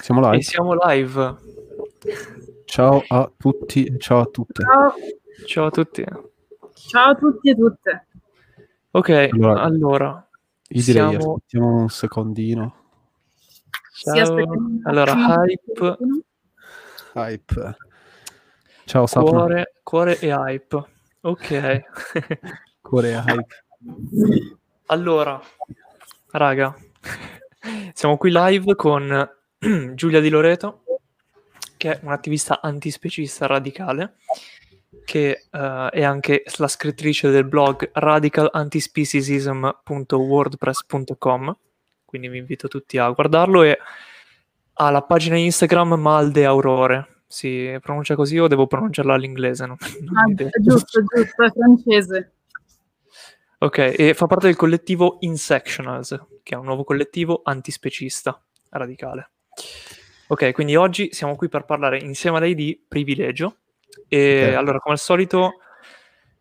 Siamo live? E siamo live. Ciao a tutti e ciao a tutte. Ciao. Ciao a tutti. Ciao a tutti e tutte. Ok, Allora, allora. Io direi siamo- aspettiamo un secondino. Ciao. Allora, hype, Hype. Ciao Sapna. cuore, cuore e hype. Ok. Cuore e hype. allora, raga, siamo qui live con Giulia Di Loreto, che è un'attivista antispecista radicale, che eh, è anche la scrittrice del blog radicalantispeciesism.wordpress.com, quindi vi invito tutti a guardarlo e ha la pagina Instagram Malde Aurore. Si pronuncia così o devo pronunciarla all'inglese? Non Ah, giusto, giusto, è francese. Ok, e fa parte del collettivo Insectionals, che è un nuovo collettivo antispecista radicale. Ok, quindi oggi siamo qui per parlare insieme a lei di privilegio. E Ok. allora, come al solito,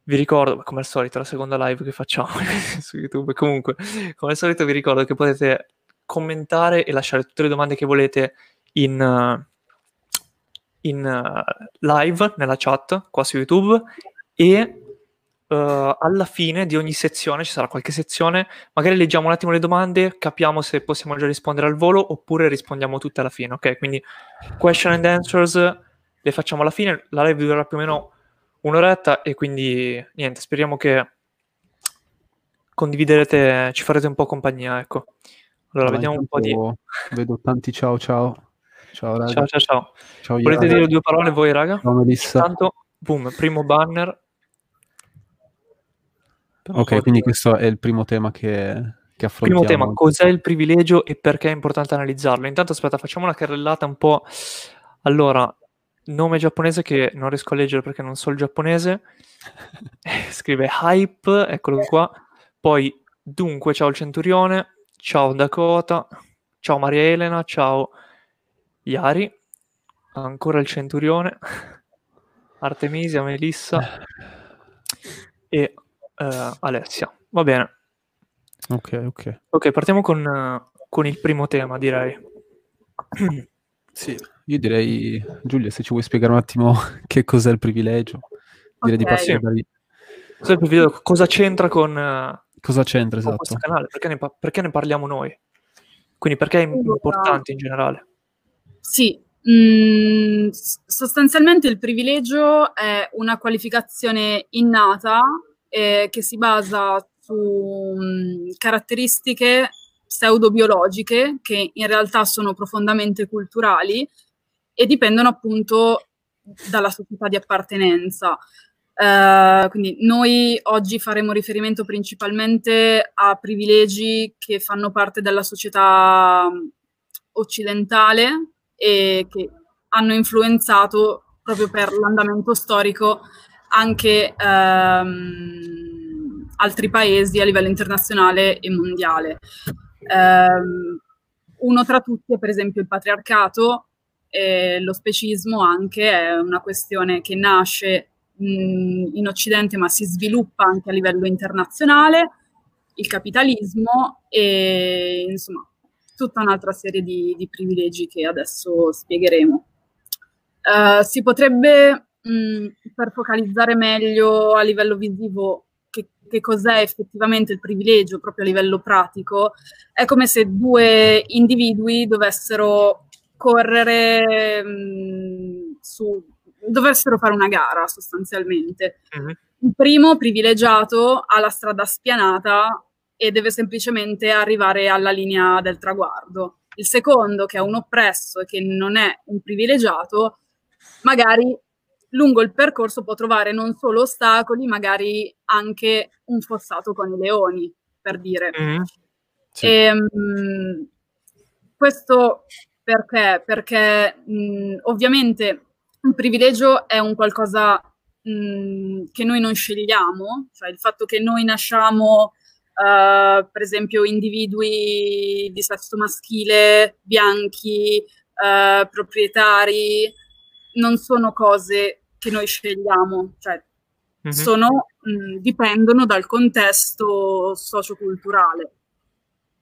vi ricordo, come al solito, la seconda live che facciamo su YouTube. Comunque, come al solito, vi ricordo che potete commentare e lasciare tutte le domande che volete in, in eh, live nella chat qua su YouTube e eh, alla fine di ogni sezione ci sarà qualche sezione, magari leggiamo un attimo le domande, capiamo se possiamo già rispondere al volo oppure rispondiamo tutte alla fine, ok? Quindi question and answers le facciamo alla fine, la live durerà più o meno un'oretta e quindi niente, speriamo che condividerete, ci farete un po' compagnia, ecco. Allora, Allora, vediamo un po' di... Vedo tanti ciao ciao. Ciao raga. Ciao, ciao, ciao. Ciao, Volete dire due parole voi, raga? Intanto, boom, primo banner. Po' Ok, di- quindi questo è il primo tema che, che affrontiamo. Primo tema, cos'è il privilegio e perché è importante analizzarlo? Intanto aspetta, facciamo una carrellata un po'. Allora, nome giapponese che non riesco a leggere perché non so il giapponese. Eh, Scrive Hype, eccolo qua. Poi, dunque, ciao il Centurione, ciao Dakota, ciao Maria Elena, ciao Yari, ancora il Centurione, Artemisia, Melissa e eh, Alessia. Va bene. Ok, ok. Ok, partiamo con, eh, con il primo tema, direi. Sì, io direi, Giulia, se ci vuoi spiegare un attimo che cos'è il privilegio, direi di Ok. partire Sì. da lì. Cos'è il privilegio? Cosa c'entra con, eh, Cosa c'entra, con esatto? questo canale? Perché ne, perché ne parliamo noi? Quindi perché è importante in generale? Sì, mm, s- sostanzialmente il privilegio è una qualificazione innata eh, che si basa su mm, caratteristiche pseudobiologiche che in realtà sono profondamente culturali e dipendono appunto dalla società di appartenenza. Eh, quindi noi oggi faremo riferimento principalmente a privilegi che fanno parte della società mm, occidentale e che hanno influenzato proprio per l'andamento storico anche ehm, altri paesi a livello internazionale e mondiale. Ehm, uno tra tutti è per esempio il patriarcato e lo specismo anche è una questione che nasce mh, in Occidente ma si sviluppa anche a livello internazionale, il capitalismo e insomma tutta un'altra serie di, di privilegi che adesso spiegheremo. Eh, si potrebbe, mh, per focalizzare meglio a livello visivo che, che cos'è effettivamente il privilegio proprio a livello pratico, è come se due individui dovessero correre mh, su, dovessero fare una gara sostanzialmente. Mhm. Il primo privilegiato ha la strada spianata e deve semplicemente arrivare alla linea del traguardo. Il secondo, che è un oppresso e che non è un privilegiato, magari lungo il percorso può trovare non solo ostacoli, magari anche un fossato con i leoni, per dire. Mhm. Sì. Ehm, questo perché? Perché mh, ovviamente un privilegio è un qualcosa mh, che noi non scegliamo, cioè il fatto che noi nasciamo, eh, per esempio, individui di sesso maschile, bianchi, eh, proprietari, non sono cose che noi scegliamo, cioè Mhm. sono, mh, dipendono dal contesto socioculturale.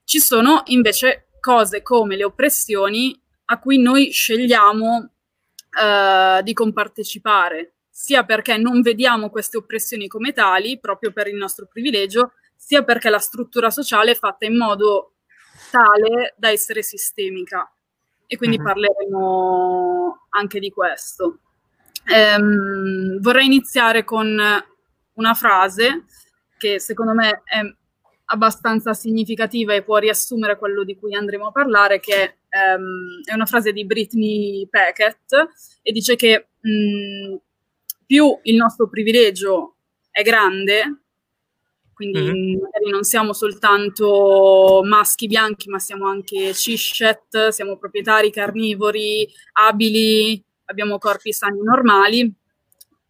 Ci sono invece cose come le oppressioni a cui noi scegliamo uh, di compartecipare, sia perché non vediamo queste oppressioni come tali, proprio per il nostro privilegio, sia perché la struttura sociale è fatta in modo tale da essere sistemica. E quindi uh-huh. parleremo anche di questo. Um, vorrei iniziare con una frase che secondo me è abbastanza significativa e può riassumere quello di cui andremo a parlare, che um, è una frase di Brittany Packett e dice che um, più il nostro privilegio è grande, quindi mm-hmm. magari non siamo soltanto maschi bianchi, ma siamo anche cishet, siamo proprietari carnivori, abili, abbiamo corpi sani normali.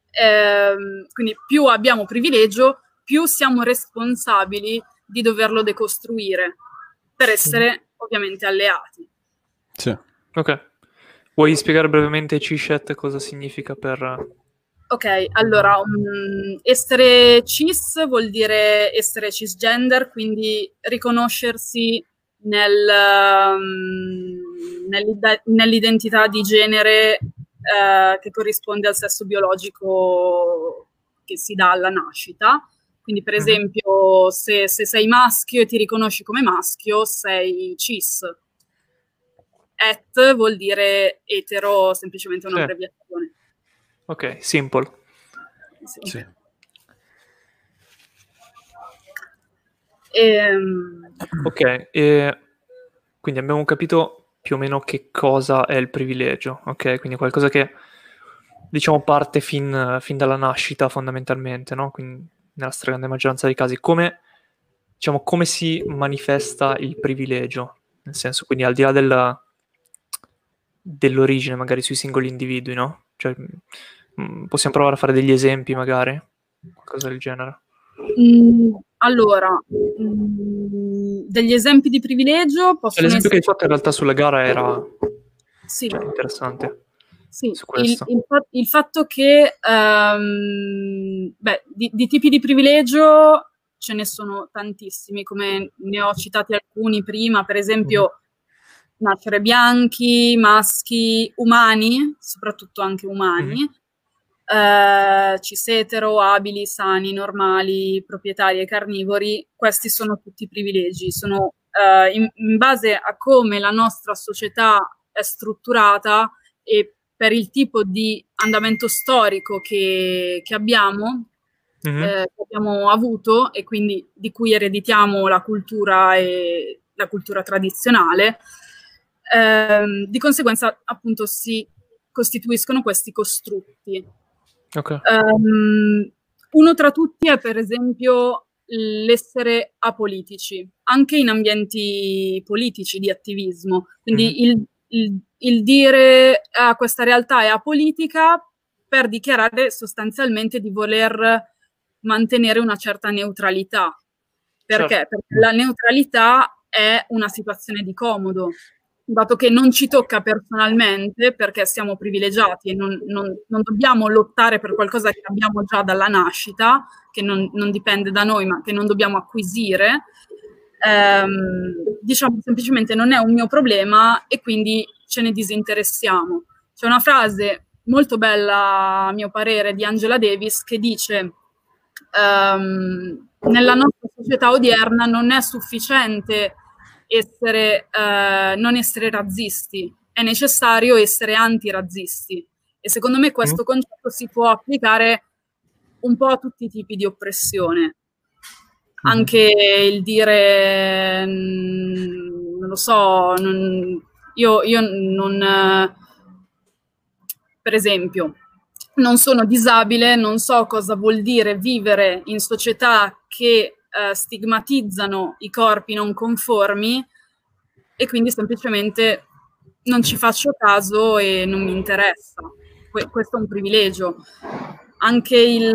Eh, quindi più abbiamo privilegio, più siamo responsabili di doverlo decostruire per essere ovviamente alleati. Sì. Ok. Vuoi spiegare brevemente cishet cosa significa per... Ok, allora, um, essere cis vuol dire essere cisgender, quindi riconoscersi nel, um, nell'identità di genere uh, che corrisponde al sesso biologico che si dà alla nascita. Quindi, per mhm. esempio, se, se, sei maschio e ti riconosci come maschio, sei cis. Et vuol dire etero, semplicemente un'abbreviazione. Ok, simple. Sì. sì. Ehm... Ok, e quindi abbiamo capito più o meno che cosa è il privilegio, ok? Quindi qualcosa che diciamo parte fin, fin dalla nascita fondamentalmente, no? Quindi nella stragrande maggioranza dei casi, come, diciamo, come si manifesta il privilegio? Nel senso, quindi al di là della, dell'origine, magari sui singoli individui, no? Cioè, mm, possiamo provare a fare degli esempi, magari? Qualcosa del genere. Mm, allora, mm, degli esempi di privilegio possono cioè, L'esempio essere... che hai fatto in realtà sulla gara era sì. cioè, interessante. Sì, il, il, il, fatto che um, beh, di, di, tipi di privilegio ce ne sono tantissimi, come ne ho citati alcuni prima, per esempio mm. nascere bianchi, maschi, umani, soprattutto anche umani, mm. Uh, cisetero, abili, sani, normali, proprietari e carnivori, questi sono tutti privilegi, sono uh, in, in base a come la nostra società è strutturata e per il tipo di andamento storico che, che abbiamo, mm-hmm. eh, che abbiamo avuto e quindi di cui ereditiamo la cultura e la cultura tradizionale, eh, di conseguenza appunto si costituiscono questi costrutti. Okay. Um, uno tra tutti è per esempio l'essere apolitici, anche in ambienti politici di attivismo. Quindi mm-hmm. il il, il dire ah, questa realtà è apolitica per dichiarare sostanzialmente di voler mantenere una certa neutralità. Perché? Certo. Perché la neutralità è una situazione di comodo, dato che non ci tocca personalmente perché siamo privilegiati e non, non, non dobbiamo lottare per qualcosa che abbiamo già dalla nascita, che non, non dipende da noi, ma che non dobbiamo acquisire ehm, diciamo semplicemente non è un mio problema e quindi ce ne disinteressiamo. C'è una frase molto bella, a mio parere, di Angela Davis che dice ehm, nella nostra società odierna non è sufficiente essere, eh, non essere razzisti, è necessario essere antirazzisti. E secondo me questo mm. concetto si può applicare un po' a tutti i tipi di oppressione. Mhm. anche il dire, mm, non lo so, non, io, io non, per esempio, non sono disabile, non so cosa vuol dire vivere in società che eh, stigmatizzano i corpi non conformi e quindi semplicemente non ci faccio caso e non mi interessa. Que- questo è un privilegio. Anche il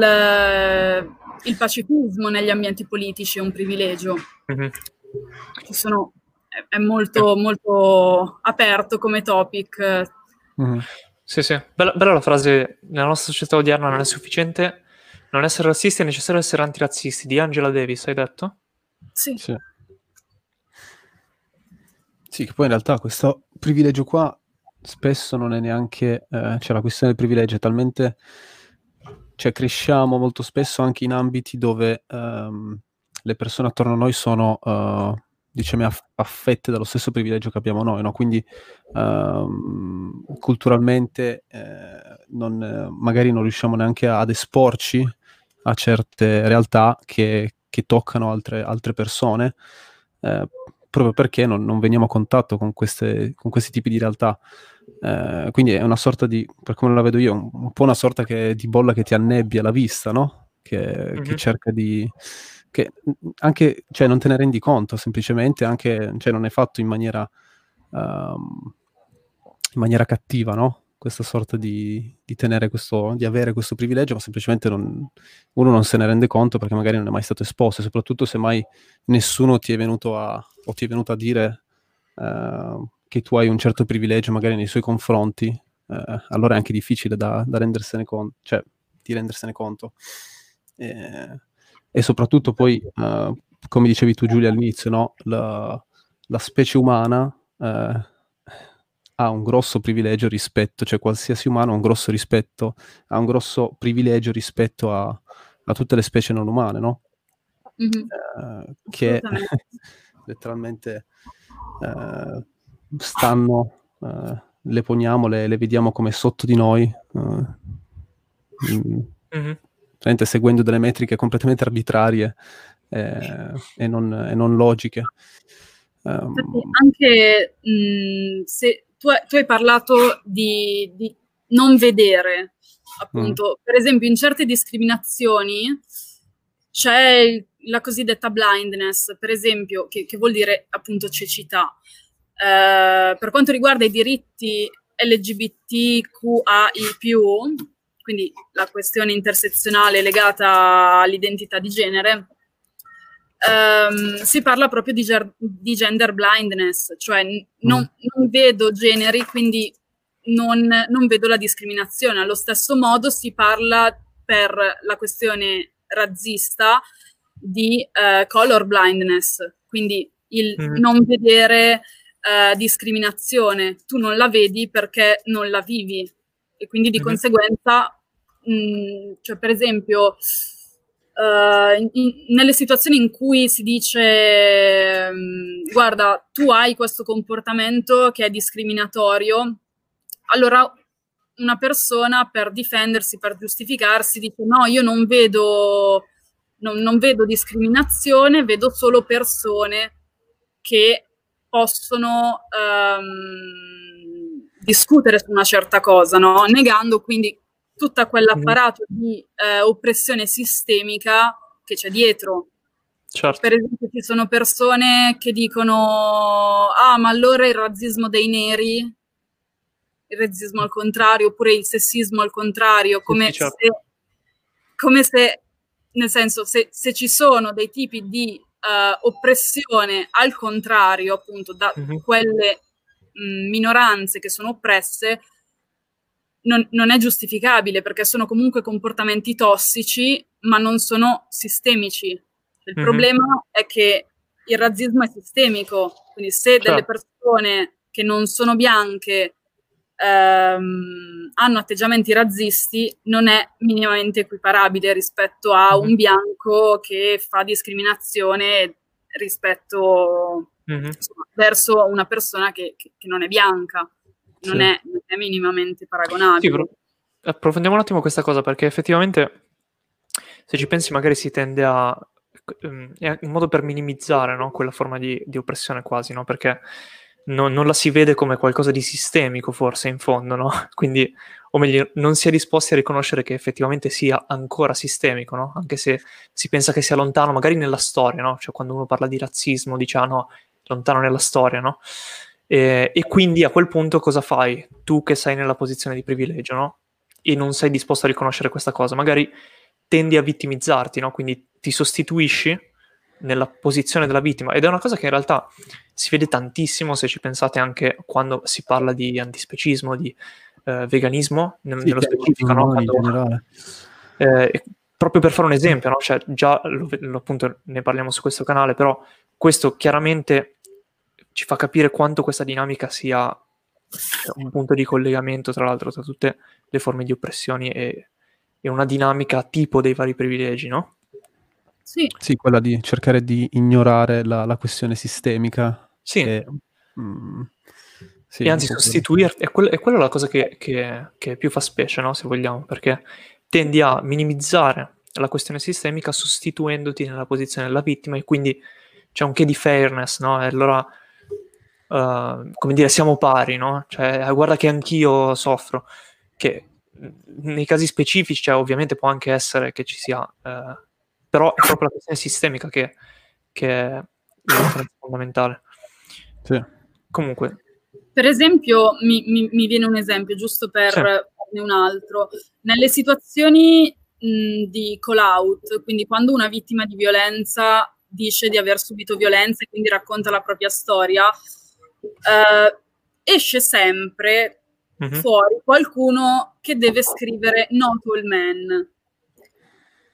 il pacifismo negli ambienti politici è un privilegio. Mm-hmm. Sono, è, è molto, molto aperto come topic. Mm-hmm. Sì, sì. Bella, bella, la frase, nella nostra società odierna non è sufficiente non essere razzisti, è necessario essere antirazzisti, di Angela Davis, hai detto? Sì. Sì, sì che poi in realtà questo privilegio qua spesso non è neanche, eh, cioè la questione del privilegio è talmente, cioè cresciamo molto spesso anche in ambiti dove ehm, le persone attorno a noi sono, uh, diciamo, aff- affette dallo stesso privilegio che abbiamo noi, no? Quindi um, culturalmente eh, non, magari non riusciamo neanche ad esporci a certe realtà che, che toccano altre, altre persone. Eh, proprio perché non, non, veniamo a contatto con, queste, con questi tipi di realtà. Eh, quindi è una sorta di, per come la vedo io, un, un po' una sorta che, di bolla che ti annebbia la vista, no? Che, mm-hmm. che cerca di... Che anche, cioè, non te ne rendi conto, semplicemente, anche, cioè, non è fatto in maniera, um, in maniera cattiva, no? Questa sorta di, di, tenere questo, di avere questo privilegio, ma semplicemente non, uno non se ne rende conto perché magari non è mai stato esposto, e soprattutto se mai nessuno ti è venuto a, ti è venuto a dire uh, che tu hai un certo privilegio magari nei suoi confronti, uh, allora è anche difficile da, da rendersene conto, cioè di rendersene conto. E, e soprattutto poi, uh, come dicevi tu Giulia all'inizio, no? la, la specie umana ha un grosso privilegio rispetto, cioè qualsiasi umano ha un grosso rispetto, ha un grosso privilegio rispetto a, a tutte le specie non umane, no? Mm-hmm. Uh, che letteralmente uh, stanno, uh, le poniamo, le, le, vediamo come sotto di noi, mm-hmm. seguendo delle metriche completamente arbitrarie eh, e, non, e, non, logiche. Um, anche mh, se tu, tu hai parlato di, di, non vedere, appunto. Mm. Per esempio, in certe discriminazioni c'è la cosiddetta blindness, per esempio, che, che vuol dire appunto cecità. Eh, per quanto riguarda i diritti LGBTQAI+, quindi la questione intersezionale legata all'identità di genere, um, si parla proprio di, ger- di gender blindness, cioè n- non, mm. non, vedo generi, quindi non, non, vedo la discriminazione. Allo stesso modo si parla per la questione razzista di uh, color blindness, quindi il mm. non vedere uh, discriminazione. Tu non la vedi perché non la vivi e quindi di mm. conseguenza, mh, cioè per esempio Uh, in, nelle situazioni in cui si dice um, guarda tu hai questo comportamento che è discriminatorio allora una persona per difendersi per giustificarsi dice no io non vedo non, non vedo discriminazione vedo solo persone che possono um, discutere su una certa cosa no? negando quindi tutto quell'apparato di eh, oppressione sistemica che c'è dietro. Certo. Per esempio, ci sono persone che dicono: Ah, ma allora il razzismo dei neri, il razzismo al contrario, oppure il sessismo al contrario, come, sì, certo. se, come se, nel senso, se, se, ci sono dei tipi di uh, oppressione al contrario, appunto, da mm-hmm. quelle mh, minoranze che sono oppresse, non, non, è giustificabile perché sono comunque comportamenti tossici, ma non sono sistemici. Il mm-hmm. problema è che il razzismo è sistemico, quindi se certo. delle persone che non sono bianche ehm, hanno atteggiamenti razzisti, non è minimamente equiparabile rispetto a mm-hmm. un bianco che fa discriminazione rispetto mm-hmm. insomma, verso una persona che, che, che non è bianca non, sì. è, non è, minimamente paragonabile. Sì, approfondiamo un attimo questa cosa perché effettivamente se ci pensi magari si tende a ehm, è un modo per minimizzare no? quella forma di, di, oppressione quasi, no? perché non, non, la si vede come qualcosa di sistemico forse in fondo, no? quindi, o meglio, non si è disposti a riconoscere che effettivamente sia ancora sistemico, no? anche se si pensa che sia lontano magari nella storia, no? cioè quando uno parla di razzismo dice ah no, lontano nella storia, no? Eh, e quindi a quel punto cosa fai? Tu che sei nella posizione di privilegio, no? E non sei disposto a riconoscere questa cosa, magari tendi a vittimizzarti, no? Quindi ti sostituisci nella posizione della vittima ed è una cosa che in realtà si vede tantissimo se ci pensate anche quando si parla di antispecismo, di eh, veganismo, sì, nello specifico, no? Quando, eh, proprio per fare un esempio, no? cioè, già lo, lo, appunto ne parliamo su questo canale, però questo chiaramente ci fa capire quanto questa dinamica sia un punto di collegamento, tra l'altro, tra tutte le forme di oppressioni e, e una dinamica tipo dei vari privilegi, no? Sì. Sì, quella di cercare di ignorare la, la questione sistemica. Sì. E, mm, sì, e anzi sostituirti, è, quella, è quella la cosa che, che- che più fa specie, no? Se vogliamo, perché tendi a minimizzare la questione sistemica sostituendoti nella posizione della vittima e quindi c'è un che di fairness, no? E allora, eh, come dire, siamo pari, no? Cioè, eh, guarda che anch'io soffro, che nei casi specifici, cioè, ovviamente può anche essere che ci sia, eh, però è proprio la questione sistemica che, che è fondamentale. Sì. Comunque, Per esempio, mi, mi- mi viene un esempio, giusto per Sì. farne un altro. Nelle situazioni mh, di call-out, quindi quando una vittima di violenza dice di aver subito violenza e quindi racconta la propria storia, eh, esce sempre mhm, fuori qualcuno che deve scrivere not all men.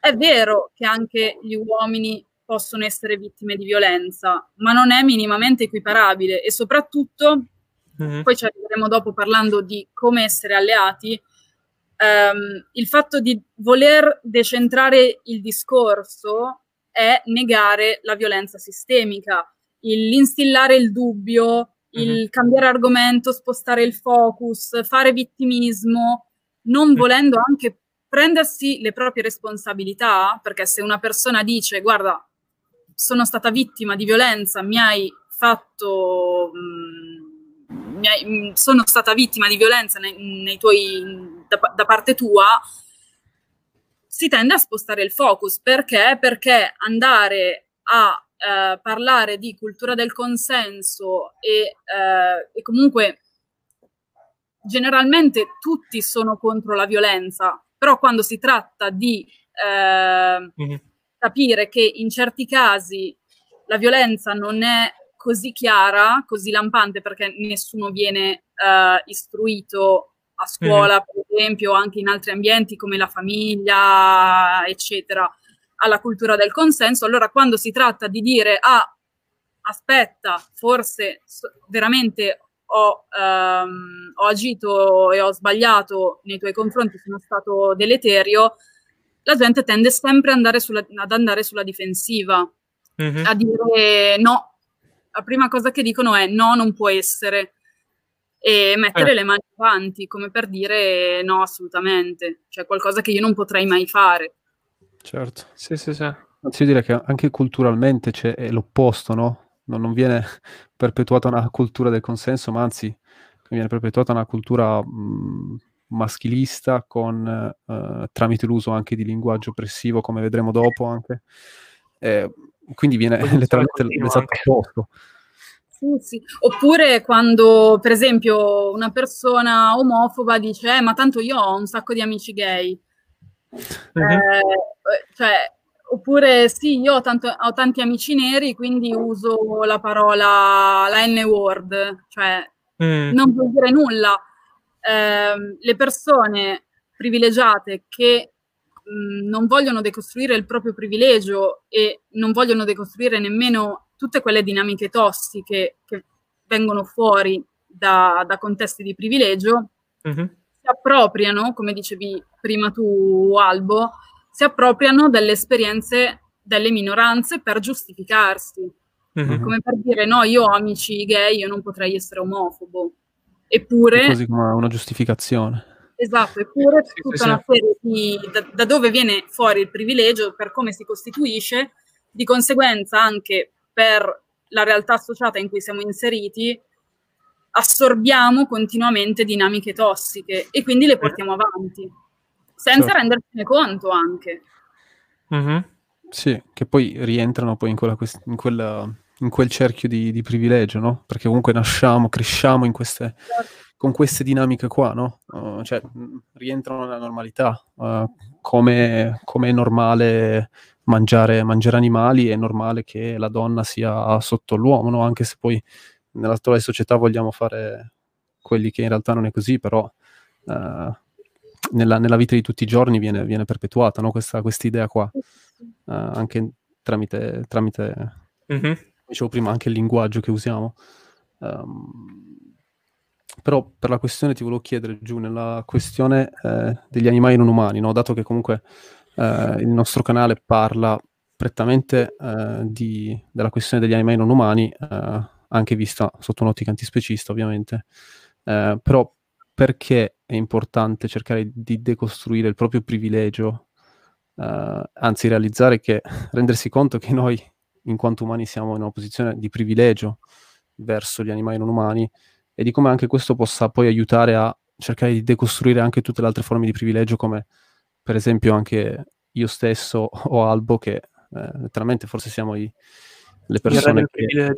È vero che anche gli uomini possono essere vittime di violenza, ma non è minimamente equiparabile e soprattutto, mhm, poi ci arriveremo dopo parlando di come essere alleati, ehm, il fatto di voler decentrare il discorso è negare la violenza sistemica, il- l'instillare il dubbio, il Mhm. cambiare argomento, spostare il focus, fare vittimismo, non volendo anche prendersi le proprie responsabilità, perché se una persona dice guarda, sono stata vittima di violenza, mi hai fatto... mm, mi hai- mm, sono stata vittima di violenza nei, nei tuoi, da, da parte tua, si tende a spostare il focus. Perché? Perché andare a eh, parlare di cultura del consenso e, eh, e comunque generalmente tutti sono contro la violenza, però quando si tratta di eh, mhm. capire che in certi casi la violenza non è così chiara, così lampante, perché nessuno viene eh, istruito a scuola, per esempio, o anche in altri ambienti come la famiglia, eccetera, alla cultura del consenso. Allora, quando si tratta di dire, ah, aspetta, forse veramente ho, ehm, ho agito e ho sbagliato nei tuoi confronti, sono stato deleterio, la gente tende sempre andare sulla- ad andare sulla difensiva, Mhm. a dire no. La prima cosa che dicono è no, non può essere. E mettere Eh. le mani avanti, come per dire no, assolutamente. Cioè qualcosa che io non potrei mai fare. Certo. Sì, sì, sì. Anzi, io direi che anche culturalmente c'è, è l'opposto, no? Non, non viene perpetuata una cultura del consenso, ma anzi viene perpetuata una cultura mh, maschilista con, eh, tramite l'uso anche di linguaggio oppressivo, come vedremo dopo anche. Eh, quindi viene letteralmente l'esatto opposto. Sì, sì. Oppure quando, per esempio, una persona omofoba dice: eh, ma tanto io ho un sacco di amici gay. Mhm. Eh, cioè, oppure sì, io ho, tanto- ho tanti amici neri, quindi uso la parola, la N-word, cioè Mm. non vuol dire nulla. Ehm, le persone privilegiate che mh, non vogliono decostruire il proprio privilegio e non vogliono decostruire nemmeno tutte quelle dinamiche tossiche che vengono fuori da, da contesti di privilegio, Mhm. Si appropriano, come dicevi prima tu, Albo, si appropriano delle esperienze delle minoranze per giustificarsi. Mhm. Come per dire, no, io ho amici gay, io non potrei essere omofobo. Eppure, Così come una giustificazione. esatto, eppure sì, tutta sì. una serie di, da, da dove viene fuori il privilegio, per come si costituisce, di conseguenza anche per la realtà associata in cui siamo inseriti, assorbiamo continuamente dinamiche tossiche e quindi le portiamo avanti, senza Certo. rendercene conto anche. Mhm. Sì, che poi rientrano poi in, quella in, quella- in quel cerchio di, di privilegio, no? Perché comunque nasciamo, cresciamo in queste, con queste dinamiche qua, no? Uh, cioè, mh, rientrano nella normalità. Uh, come, come è normale mangiare, mangiare animali, è normale che la donna sia sotto l'uomo, no? Anche se poi nell'attuale società vogliamo fare quelli che in realtà non è così, però uh, nella, nella vita di tutti i giorni viene, viene perpetuata, no? Questa idea qua. Uh, anche tramite, tramite Mhm. dicevo prima, anche il linguaggio che usiamo. Um, però per la questione ti volevo chiedere giù, nella questione eh, degli animali non umani, no? dato che comunque eh, il nostro canale parla prettamente eh, di, della questione degli animali non umani, eh, anche vista sotto un'ottica antispecista ovviamente, eh, però perché è importante cercare di decostruire il proprio privilegio, eh, anzi realizzare che, rendersi conto che noi in quanto umani siamo in una posizione di privilegio verso gli animali non umani e di come anche questo possa poi aiutare a cercare di decostruire anche tutte le altre forme di privilegio come per esempio anche io stesso o Albo che eh, letteralmente forse siamo i, le persone che,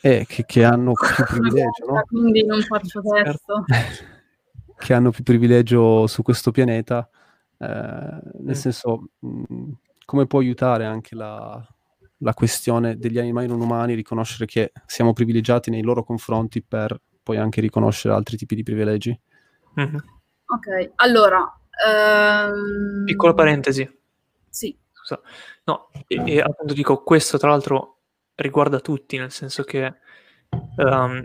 eh, che, che, hanno più privilegio no? quindi non faccio questo che hanno più privilegio su questo pianeta eh, nel mm. senso mh, come può aiutare anche la, la questione degli animali non umani, riconoscere che siamo privilegiati nei loro confronti per poi anche riconoscere altri tipi di privilegi. Mm-hmm. Ok, allora... Um... Piccola parentesi. Sì. Scusa. No, e, e, appunto dico, questo tra l'altro riguarda tutti, nel senso che um,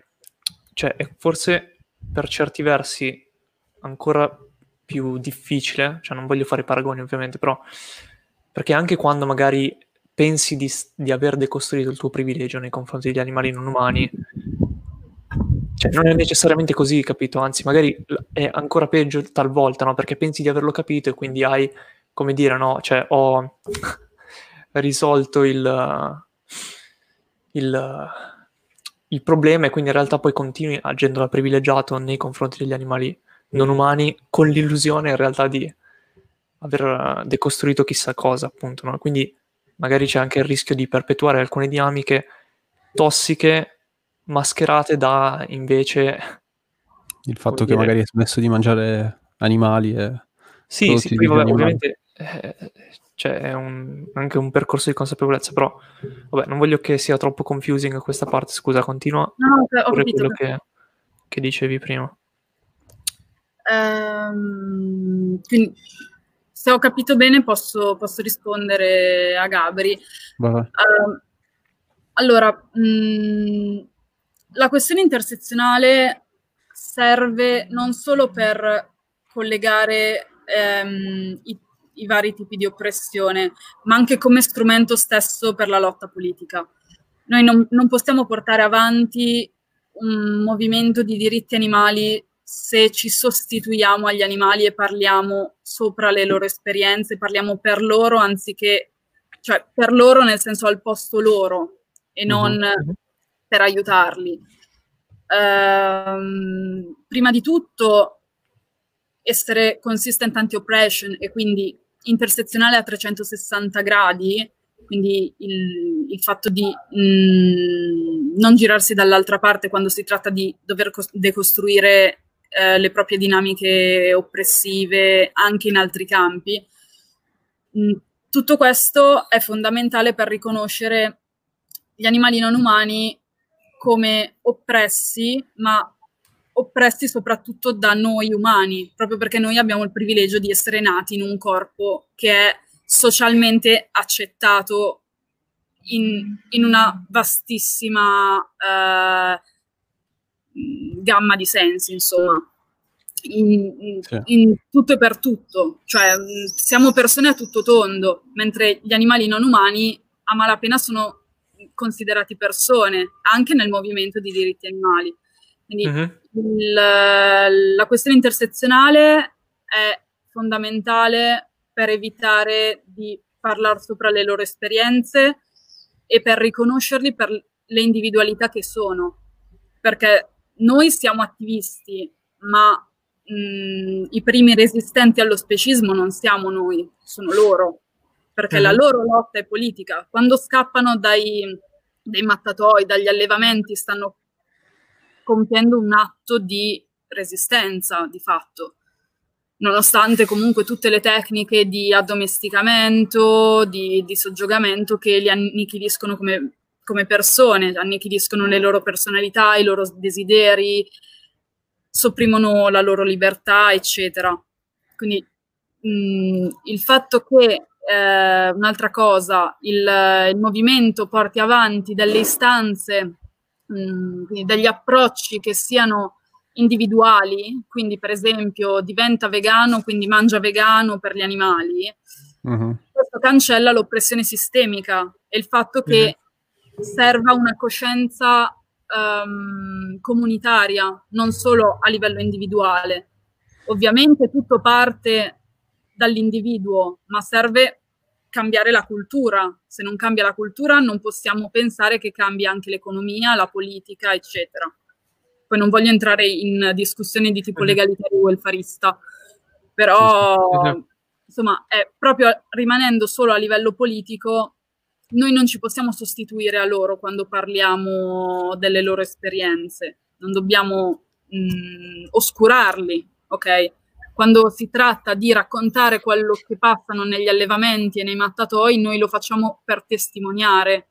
cioè, è forse per certi versi ancora più difficile, cioè non voglio fare paragoni ovviamente, però perché anche quando magari pensi di, di, aver decostruito il tuo privilegio nei confronti degli animali non umani, cioè non è necessariamente così, capito? Anzi, magari è ancora peggio talvolta, no? Perché pensi di averlo capito e quindi hai, come dire, no? Cioè, ho risolto il, il, il problema e quindi in realtà poi continui agendo da privilegiato nei confronti degli animali non umani con l'illusione in realtà di aver decostruito chissà cosa, appunto, no? Quindi magari c'è anche il rischio di perpetuare alcune dinamiche tossiche mascherate da invece il fatto che dire... magari hai smesso di mangiare animali e sì, sì poi vabbè, ovviamente eh, c'è cioè, un, anche un percorso di consapevolezza però vabbè non voglio che sia troppo confusing questa parte scusa continua. No, ho pure quello che, che, dicevi prima. Um, quindi se ho capito bene posso, posso rispondere a Gabri. Uh, allora, mh, mm, la questione intersezionale serve non solo per collegare ehm, i, i vari tipi di oppressione, ma anche come strumento stesso per la lotta politica. Noi non, non possiamo portare avanti un movimento di diritti animali se ci sostituiamo agli animali e parliamo sopra le loro esperienze, parliamo per loro anziché, cioè per loro nel senso al posto loro e mhm. non per aiutarli. Uh, prima di tutto essere consistent anti-oppression e quindi intersezionale a 360 gradi, quindi il, il fatto di mh, mm, non girarsi dall'altra parte quando si tratta di dover cos- decostruire eh, le proprie dinamiche oppressive anche in altri campi. Mm, tutto questo è fondamentale per riconoscere gli animali non umani come oppressi, ma oppressi soprattutto da noi umani, proprio perché noi abbiamo il privilegio di essere nati in un corpo che è socialmente accettato in, in una vastissima eh, gamma di sensi, insomma, in, in, sì. in, tutto e per tutto. Cioè, siamo persone a tutto tondo, mentre gli animali non umani a malapena sono considerati persone, anche nel movimento di diritti animali. Quindi uh-huh. il, la questione intersezionale è fondamentale per evitare di parlare sopra le loro esperienze e per riconoscerli per le individualità che sono. Perché noi siamo attivisti, ma mh, i primi resistenti allo specismo non siamo noi, sono loro, perché mm. la loro lotta è politica. Quando scappano dai, dai mattatoi, dagli allevamenti, stanno compiendo un atto di resistenza, di fatto nonostante comunque tutte le tecniche di addomesticamento, di, di soggiogamento che li annichiliscono come come persone, annichiliscono le loro personalità, i loro desideri, sopprimono la loro libertà, eccetera. Quindi mh, mm, il fatto che eh, un'altra cosa, il, il, movimento porti avanti delle istanze, mh, degli approcci che siano individuali, quindi per esempio diventa vegano, quindi mangia vegano per gli animali, uh-huh. questo cancella l'oppressione sistemica e il fatto che uh-huh. serva una coscienza um, comunitaria, non solo a livello individuale. Ovviamente tutto parte dall'individuo, ma serve cambiare la cultura. Se non cambia la cultura non possiamo pensare che cambi anche l'economia, la politica, eccetera. Poi non voglio entrare in discussioni di tipo legalitario o welfarista, però insomma, è proprio rimanendo solo a livello politico, noi non ci possiamo sostituire a loro quando parliamo delle loro esperienze, non dobbiamo mh, oscurarli, ok? Quando si tratta di raccontare quello che passano negli allevamenti e nei mattatoi, noi lo facciamo per testimoniare,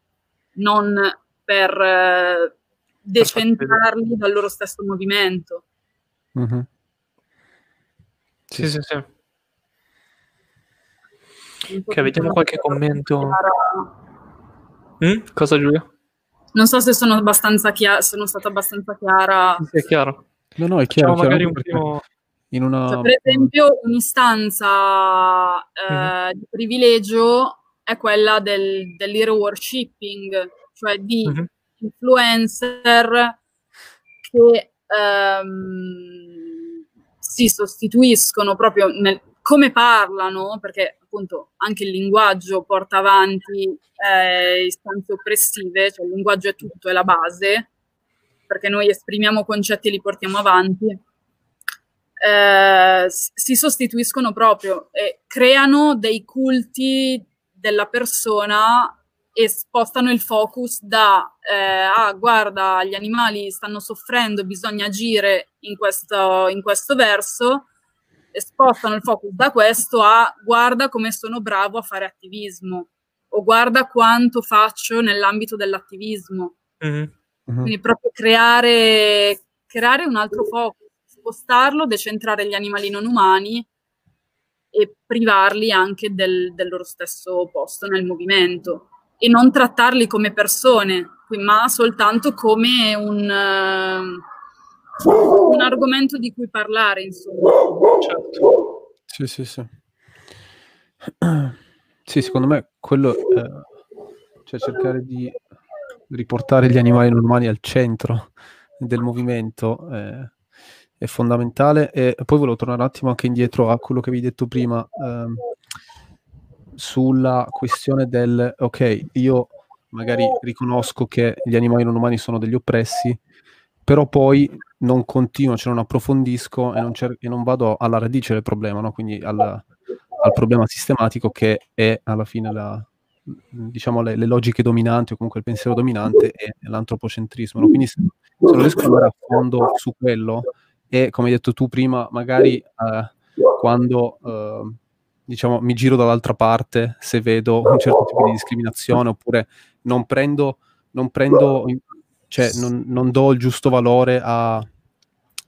non per eh, decentrarli dal loro stesso movimento. Mm-hmm. Sì, sì, sì. Ok, vediamo qualche commento. Mm? Cosa Giulia? Non so se sono abbastanza chiara, sono stata abbastanza chiara. Sì, è chiaro. No, no, è chiaro. Facciamo magari un primo in una... Cioè, per esempio, un'istanza eh, mm-hmm. di privilegio è quella del, dell'hero worshipping, cioè di mm-hmm. influencer che ehm, si sostituiscono proprio nel come parlano, perché appunto anche il linguaggio porta avanti eh, istanze oppressive, cioè il linguaggio è tutto, è la base, perché noi esprimiamo concetti e li portiamo avanti eh, si sostituiscono proprio e creano dei culti della persona e spostano il focus da eh, ah guarda gli animali stanno soffrendo bisogna agire in questo, in questo verso e spostano il focus da questo a guarda come sono bravo a fare attivismo o guarda quanto faccio nell'ambito dell'attivismo mm-hmm. quindi proprio creare, creare un altro focus spostarlo, decentrare gli animali non umani e privarli anche del, del loro stesso posto nel movimento e non trattarli come persone, ma soltanto come un, uh, un argomento di cui parlare, insomma. Certo. Sì, sì, sì. Sì, secondo me quello, eh, cioè cercare di riportare gli animali non umani al centro del movimento, eh, è fondamentale. E poi volevo tornare un attimo anche indietro a quello che avevi detto prima ehm, sulla questione del ok, io magari riconosco che gli animali non umani sono degli oppressi, però poi non continuo, cioè non approfondisco e non, cer- e non vado alla radice del problema, no? quindi al, al, problema sistematico che è alla fine la, diciamo, le, le, logiche dominanti o comunque il pensiero dominante e l'antropocentrismo. No? Quindi se, se non riesco ad andare a fondo su quello, e come hai detto tu prima, magari eh, quando eh, diciamo, mi giro dall'altra parte se vedo un certo tipo di discriminazione oppure non prendo, non, prendo, cioè, non, non do il giusto valore a,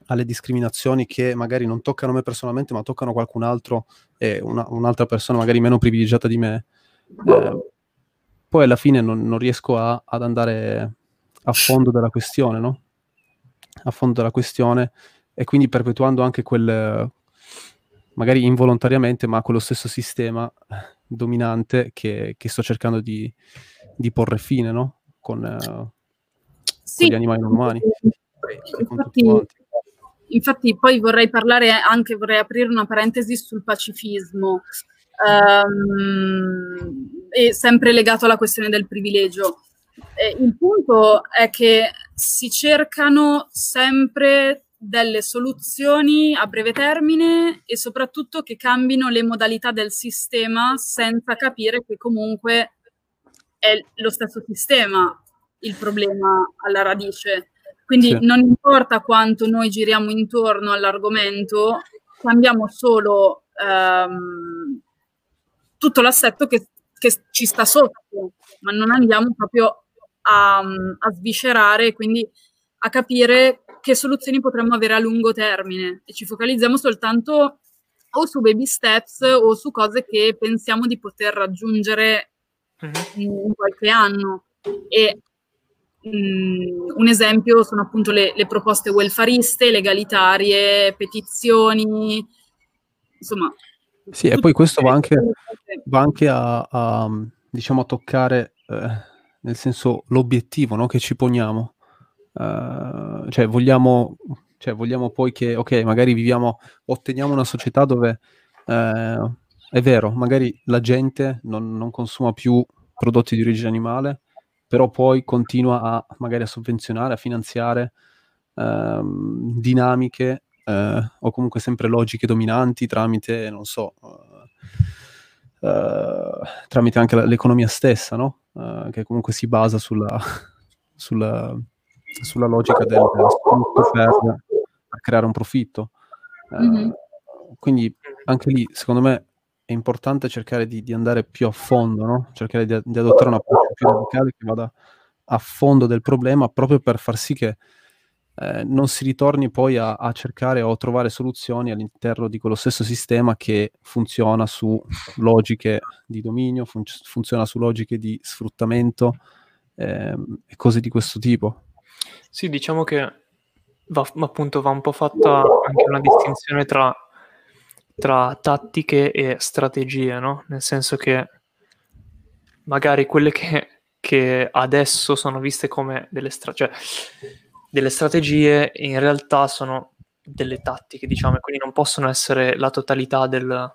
alle discriminazioni che magari non toccano me personalmente ma toccano qualcun altro e una, un'altra persona magari meno privilegiata di me, eh, poi alla fine non, non riesco a, ad andare a fondo della questione, no? A fondo della questione e quindi perpetuando anche quel, magari involontariamente, ma quello stesso sistema dominante che, che sto cercando di, di, porre fine, no? Con, uh, sì. con gli animali non umani. Infatti, infatti, poi vorrei parlare anche, vorrei aprire una parentesi sul pacifismo, um, e sempre legato alla questione del privilegio. E il punto è che si cercano sempre delle soluzioni a breve termine e soprattutto che cambino le modalità del sistema senza capire che comunque è lo stesso sistema il problema alla radice. Quindi sì. non importa quanto noi giriamo intorno all'argomento, cambiamo solo um, tutto l'assetto che, che, ci sta sotto, ma non andiamo proprio a, a sviscerare quindi a capire che soluzioni potremmo avere a lungo termine e ci focalizziamo soltanto o su baby steps o su cose che pensiamo di poter raggiungere mm-hmm. in qualche anno. E Mm, un esempio sono appunto le, le, proposte welfariste, legalitarie, petizioni, insomma. Sì, e poi questo va anche, va anche a, a, diciamo, a toccare, eh, nel senso, l'obiettivo no, che ci poniamo. Uh, cioè, vogliamo, cioè, vogliamo poi che, ok, magari viviamo, otteniamo una società dove, eh, è vero, magari la gente non, non consuma più prodotti di origine animale, però poi continua a magari a sovvenzionare, a finanziare ehm, dinamiche eh, o comunque sempre logiche dominanti tramite, non so, uh, uh, tramite anche l'economia stessa, no? Uh, che comunque si basa sulla, sulla, sulla logica del sfrutto per, creare un profitto. Mm-hmm. Quindi anche lì, secondo me, è importante cercare di, di andare più a fondo, no? cercare di, di, adottare un approccio più radicale che vada a fondo del problema proprio per far sì che eh, non si ritorni poi a, a, cercare o trovare soluzioni all'interno di quello stesso sistema che funziona su logiche di dominio, fun- funziona su logiche di sfruttamento eh, e cose di questo tipo. Sì, diciamo che va, appunto va un po' fatta anche una distinzione tra tra tattiche e strategie, no? Nel senso che magari quelle che, che adesso sono viste come delle, stra- cioè, delle strategie in realtà sono delle tattiche, diciamo, e quindi non possono essere la totalità del,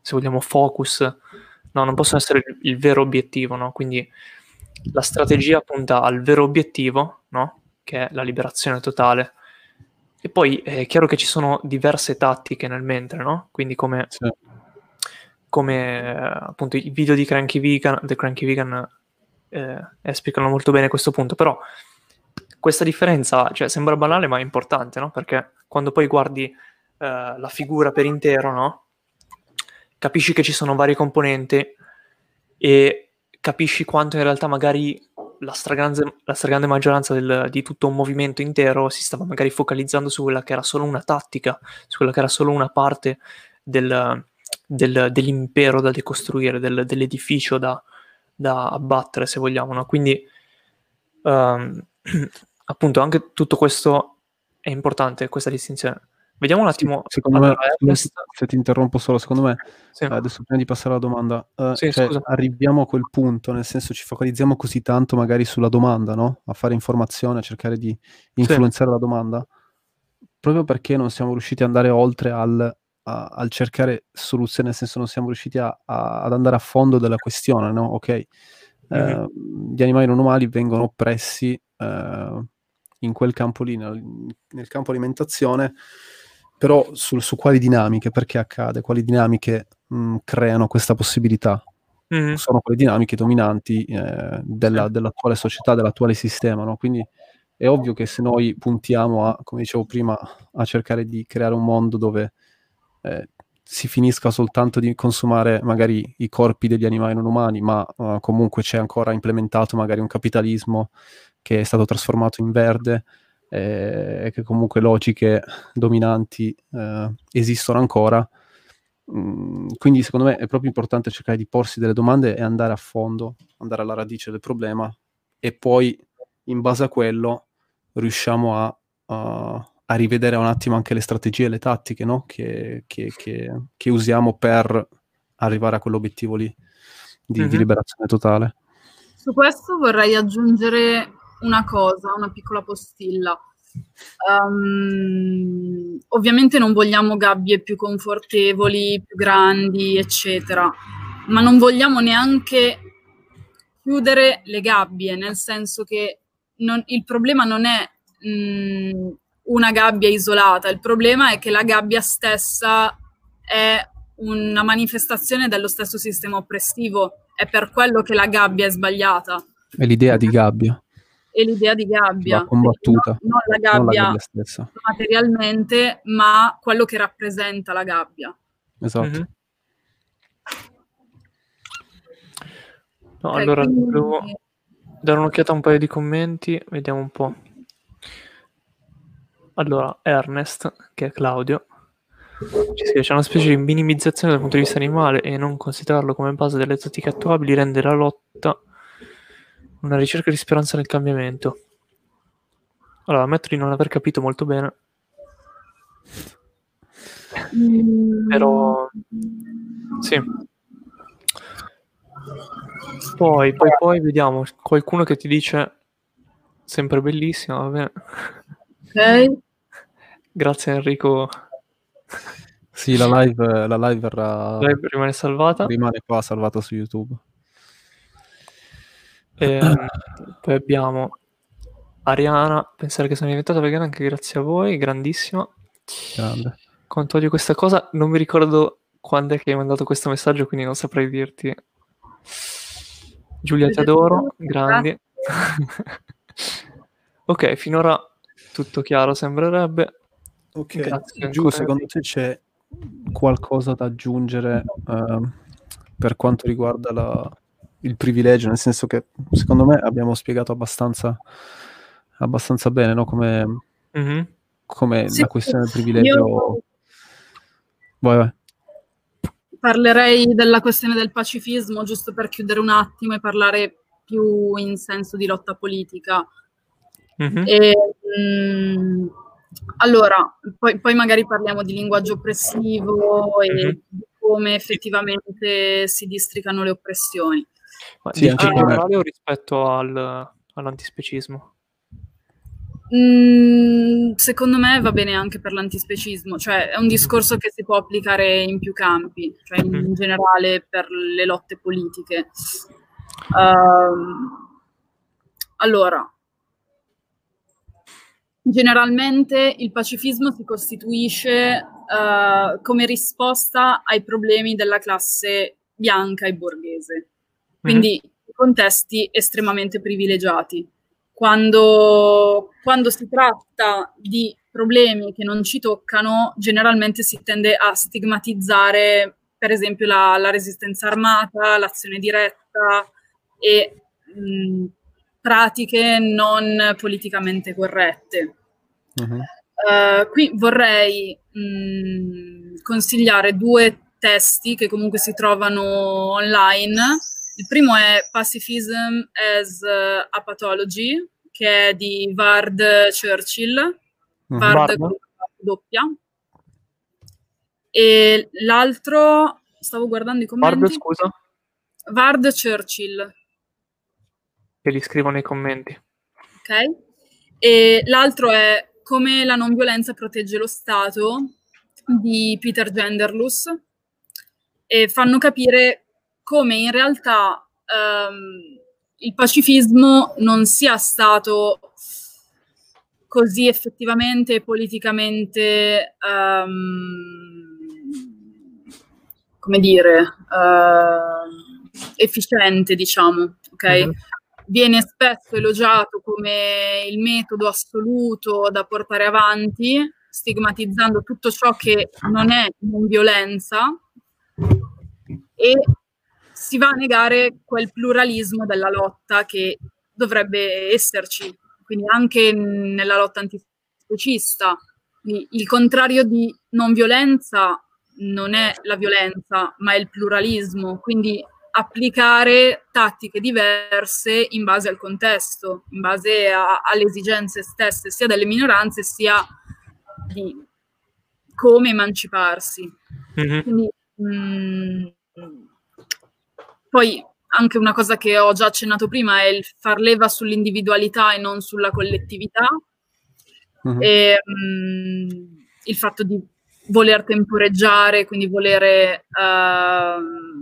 se vogliamo, focus, no, non possono essere il, il vero obiettivo, no? Quindi la strategia punta al vero obiettivo, no? Che è la liberazione totale, e poi è chiaro che ci sono diverse tattiche nel mentre, no? Quindi come, sì. come appunto i video di Cranky Vegan, The Cranky Vegan eh, esplicano molto bene questo punto, però questa differenza cioè, sembra banale ma è importante, no? Perché quando poi guardi eh, la figura per intero, no? Capisci che ci sono varie componenti e capisci quanto in realtà magari la stragrande, la stragrande maggioranza del, di tutto un movimento intero si stava magari focalizzando su quella che era solo una tattica, su quella che era solo una parte del, del, dell'impero da decostruire, del, dell'edificio da, da, abbattere, se vogliamo. No? Quindi, um, appunto, anche tutto questo è importante, questa distinzione. Vediamo un attimo. Secondo allora, me, se, se ti interrompo solo, secondo me, sì. adesso prima di passare alla domanda, uh, sì, cioè, arriviamo a quel punto, nel senso ci focalizziamo così tanto magari sulla domanda, no? A fare informazione, a cercare di influenzare sì. la domanda, proprio perché non siamo riusciti ad andare oltre al, a, al cercare soluzioni, nel senso non siamo riusciti a, a, ad andare a fondo della questione, no? Ok, mm-hmm. uh, gli animali non umani vengono oppressi uh, in quel campo lì, nel, nel campo alimentazione, però su, su quali dinamiche, perché accade, quali dinamiche mh, creano questa possibilità. Mm-hmm. Sono quelle dinamiche dominanti eh, della, dell'attuale società, dell'attuale sistema, no? Quindi è ovvio che se noi puntiamo a, come dicevo prima, a cercare di creare un mondo dove eh, si finisca soltanto di consumare magari i corpi degli animali non umani, ma uh, comunque c'è ancora implementato magari un capitalismo che è stato trasformato in verde, eh, che comunque logiche dominanti eh, esistono ancora. Mm, quindi secondo me è proprio importante cercare di porsi delle domande e andare a fondo, andare alla radice del problema e poi in base a quello riusciamo a, a, a rivedere un attimo anche le strategie e le tattiche no? che, che, che, che, usiamo per arrivare a quell'obiettivo lì di, mm-hmm. di liberazione totale. Su questo vorrei aggiungere una cosa, una piccola postilla. Um, ovviamente non vogliamo gabbie più confortevoli, più grandi, eccetera, ma non vogliamo neanche chiudere le gabbie, nel senso che non, il problema non è mh, mm, una gabbia isolata, il problema è che la gabbia stessa è una manifestazione dello stesso sistema oppressivo, è per quello che la gabbia è sbagliata. È l'idea di gabbia e l'idea di gabbia. combattuta. Non, non, la gabbia, non la gabbia materialmente, ma quello che rappresenta la gabbia. Esatto. Mm-hmm. No, okay, allora quindi... devo dare un'occhiata a un paio di commenti, vediamo un po'. Allora, Ernest, che è Claudio, ci scrive, c'è una specie di minimizzazione dal punto di vista animale e non considerarlo come base delle tattiche attuabili rende la lotta Una ricerca di speranza nel cambiamento. Allora, ammetto di non aver capito molto bene. Mm. Però sì. Poi, poi, poi vediamo qualcuno che ti dice sempre bellissima, vabbè. Ok. Grazie Enrico. Sì, la live, la live verrà... Lei rimane salvata. Rimane qua salvata su YouTube. Ehm, poi abbiamo Ariana, pensare che sono diventata vegana anche grazie a voi, grandissima. Grande. Quanto odio questa cosa, non mi ricordo quando è che hai mandato questo messaggio, quindi non saprei dirti. Giulia, ti adoro, grandi. ok, finora tutto chiaro sembrerebbe. Ok, Grazie Giù, ancora. secondo te c'è qualcosa da aggiungere ehm, per quanto riguarda la- il privilegio? Nel senso che secondo me abbiamo spiegato abbastanza, abbastanza bene no? come, Mhm. come Sì, la questione del privilegio. io- Vai, vai. Parlerei della questione del pacifismo, giusto per chiudere un attimo e parlare più in senso di lotta politica. Mhm. E, mm, allora, poi, poi magari parliamo di linguaggio oppressivo e Mhm. di come effettivamente si districano le oppressioni. Ma Sì, dici in generale o rispetto al- all'antispecismo? Mm, secondo me va bene anche per l'antispecismo, cioè è un discorso che si può applicare in più campi, cioè in Mhm. generale per le lotte politiche. Ehm, allora, generalmente il pacifismo si costituisce eh, come risposta ai problemi della classe bianca e borghese, quindi contesti estremamente privilegiati quando, quando si tratta di problemi che non ci toccano, generalmente si tende a stigmatizzare, per esempio, la, la resistenza armata, l'azione diretta e mh, pratiche non politicamente corrette. Mhm. Uh, qui vorrei mh, consigliare due testi che comunque si trovano online. Il primo è Pacifism as a Pathology, che è di Vard Churchill, Mhm. Vard Vard? doppia. E l'altro, stavo guardando i commenti, scusa, Vard Churchill, che li scrivo nei commenti. ok? E l'altro è Come la non violenza protegge lo Stato di Peter Genderlus e fanno capire come in realtà ehm, il pacifismo non sia stato così effettivamente e politicamente ehm, come dire ehm, efficiente, diciamo, ok? Mhm. viene spesso elogiato come il metodo assoluto da portare avanti, stigmatizzando tutto ciò che non è non violenza e si va a negare quel pluralismo della lotta che dovrebbe esserci, quindi anche nella lotta antispecista. Il contrario di non violenza non è la violenza, ma è il pluralismo, quindi applicare tattiche diverse in base al contesto, in base a- alle esigenze stesse, sia delle minoranze sia di come emanciparsi. Mhm. Quindi, mm, poi anche una cosa che ho già accennato prima è il far leva sull'individualità e non sulla collettività Mhm. e mm, il fatto di voler temporeggiare, quindi volere ehm,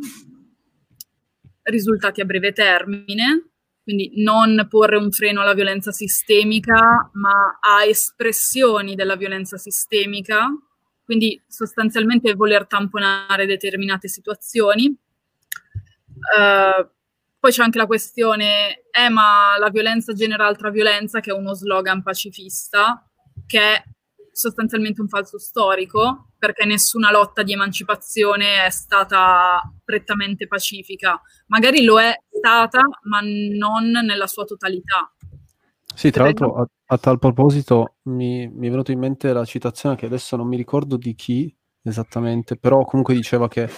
risultati a breve termine, quindi non porre un freno alla violenza sistemica, ma a espressioni della violenza sistemica, quindi sostanzialmente voler tamponare determinate situazioni. Eh, poi c'è anche la questione, eh, ma la violenza genera altra violenza, che è uno slogan pacifista, che è sostanzialmente un falso storico, perché nessuna lotta di emancipazione è stata prettamente pacifica. Magari lo è stata, ma non nella sua totalità. Sì, tra l'altro a, a tal proposito mi, mi è venuto in mente la citazione che adesso non mi ricordo di chi esattamente, però comunque diceva che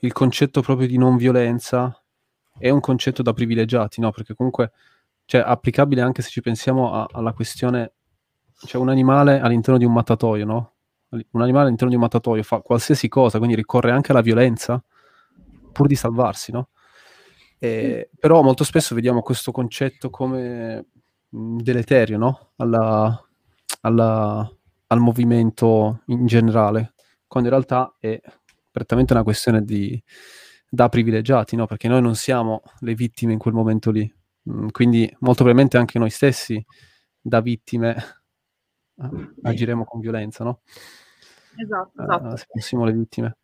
il concetto proprio di non violenza è un concetto da privilegiati, no? Perché comunque cioè applicabile anche se ci pensiamo a, alla questione, cioè un animale all'interno di un mattatoio, no? Un animale all'interno di un mattatoio fa qualsiasi cosa, quindi ricorre anche alla violenza pur di salvarsi, no? E, però molto spesso vediamo questo concetto come mh, deleterio, no? Alla, alla, al movimento in generale, quando in realtà è prettamente una questione di, da privilegiati, no? Perché noi non siamo le vittime in quel momento lì. Mm, quindi molto probabilmente anche noi stessi da vittime agiremo con violenza, no? Esatto, esatto. Uh, se fossimo le vittime.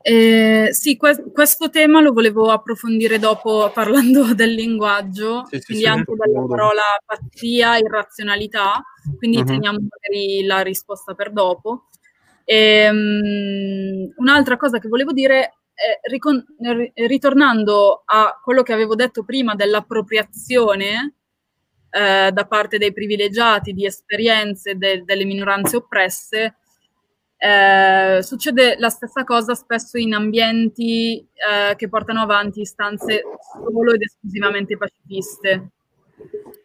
Eh, sì, que- questo tema lo volevo approfondire dopo parlando del linguaggio, sì, quindi sì, anche della modo. parola pazzia, irrazionalità, quindi uh-huh. teniamo magari la risposta per dopo. E, um, un'altra cosa che volevo dire è ricon- ritornando a quello che avevo detto prima dell'appropriazione eh, da parte dei privilegiati di esperienze de- delle minoranze oppresse, eh, succede la stessa cosa spesso in ambienti eh, che portano avanti istanze solo ed esclusivamente pacifiste.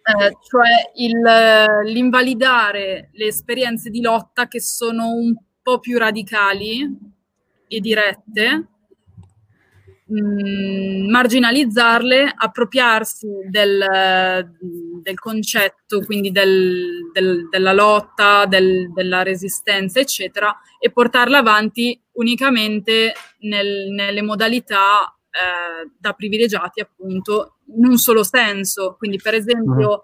Eh, cioè il, l'invalidare le esperienze di lotta che sono un po' più radicali e dirette, mh, mm, marginalizzarle, appropriarsi del, del concetto, quindi del, del, della lotta, della resistenza, eccetera, e portarla avanti unicamente nel, nelle modalità eh, da privilegiati, appunto, in un solo senso. Quindi, per esempio,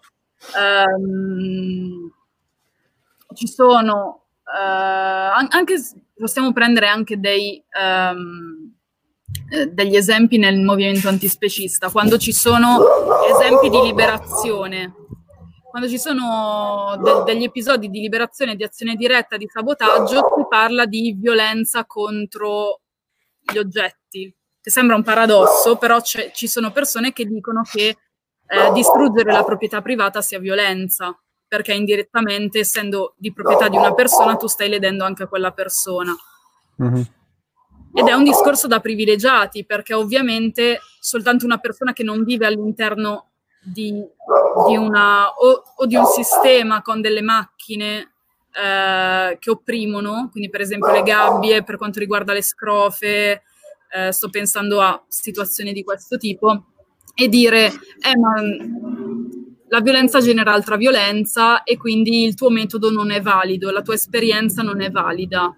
ehm, ci sono anche possiamo prendere anche dei um, eh, degli esempi nel movimento antispecista, quando ci sono esempi di liberazione, quando ci sono de- degli episodi di liberazione, di azione diretta, di sabotaggio, si parla di violenza contro gli oggetti, che sembra un paradosso, però ci sono persone che dicono che eh, distruggere la proprietà privata sia violenza, perché indirettamente, essendo di proprietà di una persona, tu stai ledendo anche a quella persona. Mm-hmm. Ed è un discorso da privilegiati, perché ovviamente soltanto una persona che non vive all'interno di, di una o, o, di un sistema con delle macchine eh, che opprimono, quindi per esempio le gabbie per quanto riguarda le scrofe, eh, sto pensando a situazioni di questo tipo, e dire, eh ma la violenza genera altra violenza e quindi il tuo metodo non è valido, la tua esperienza non è valida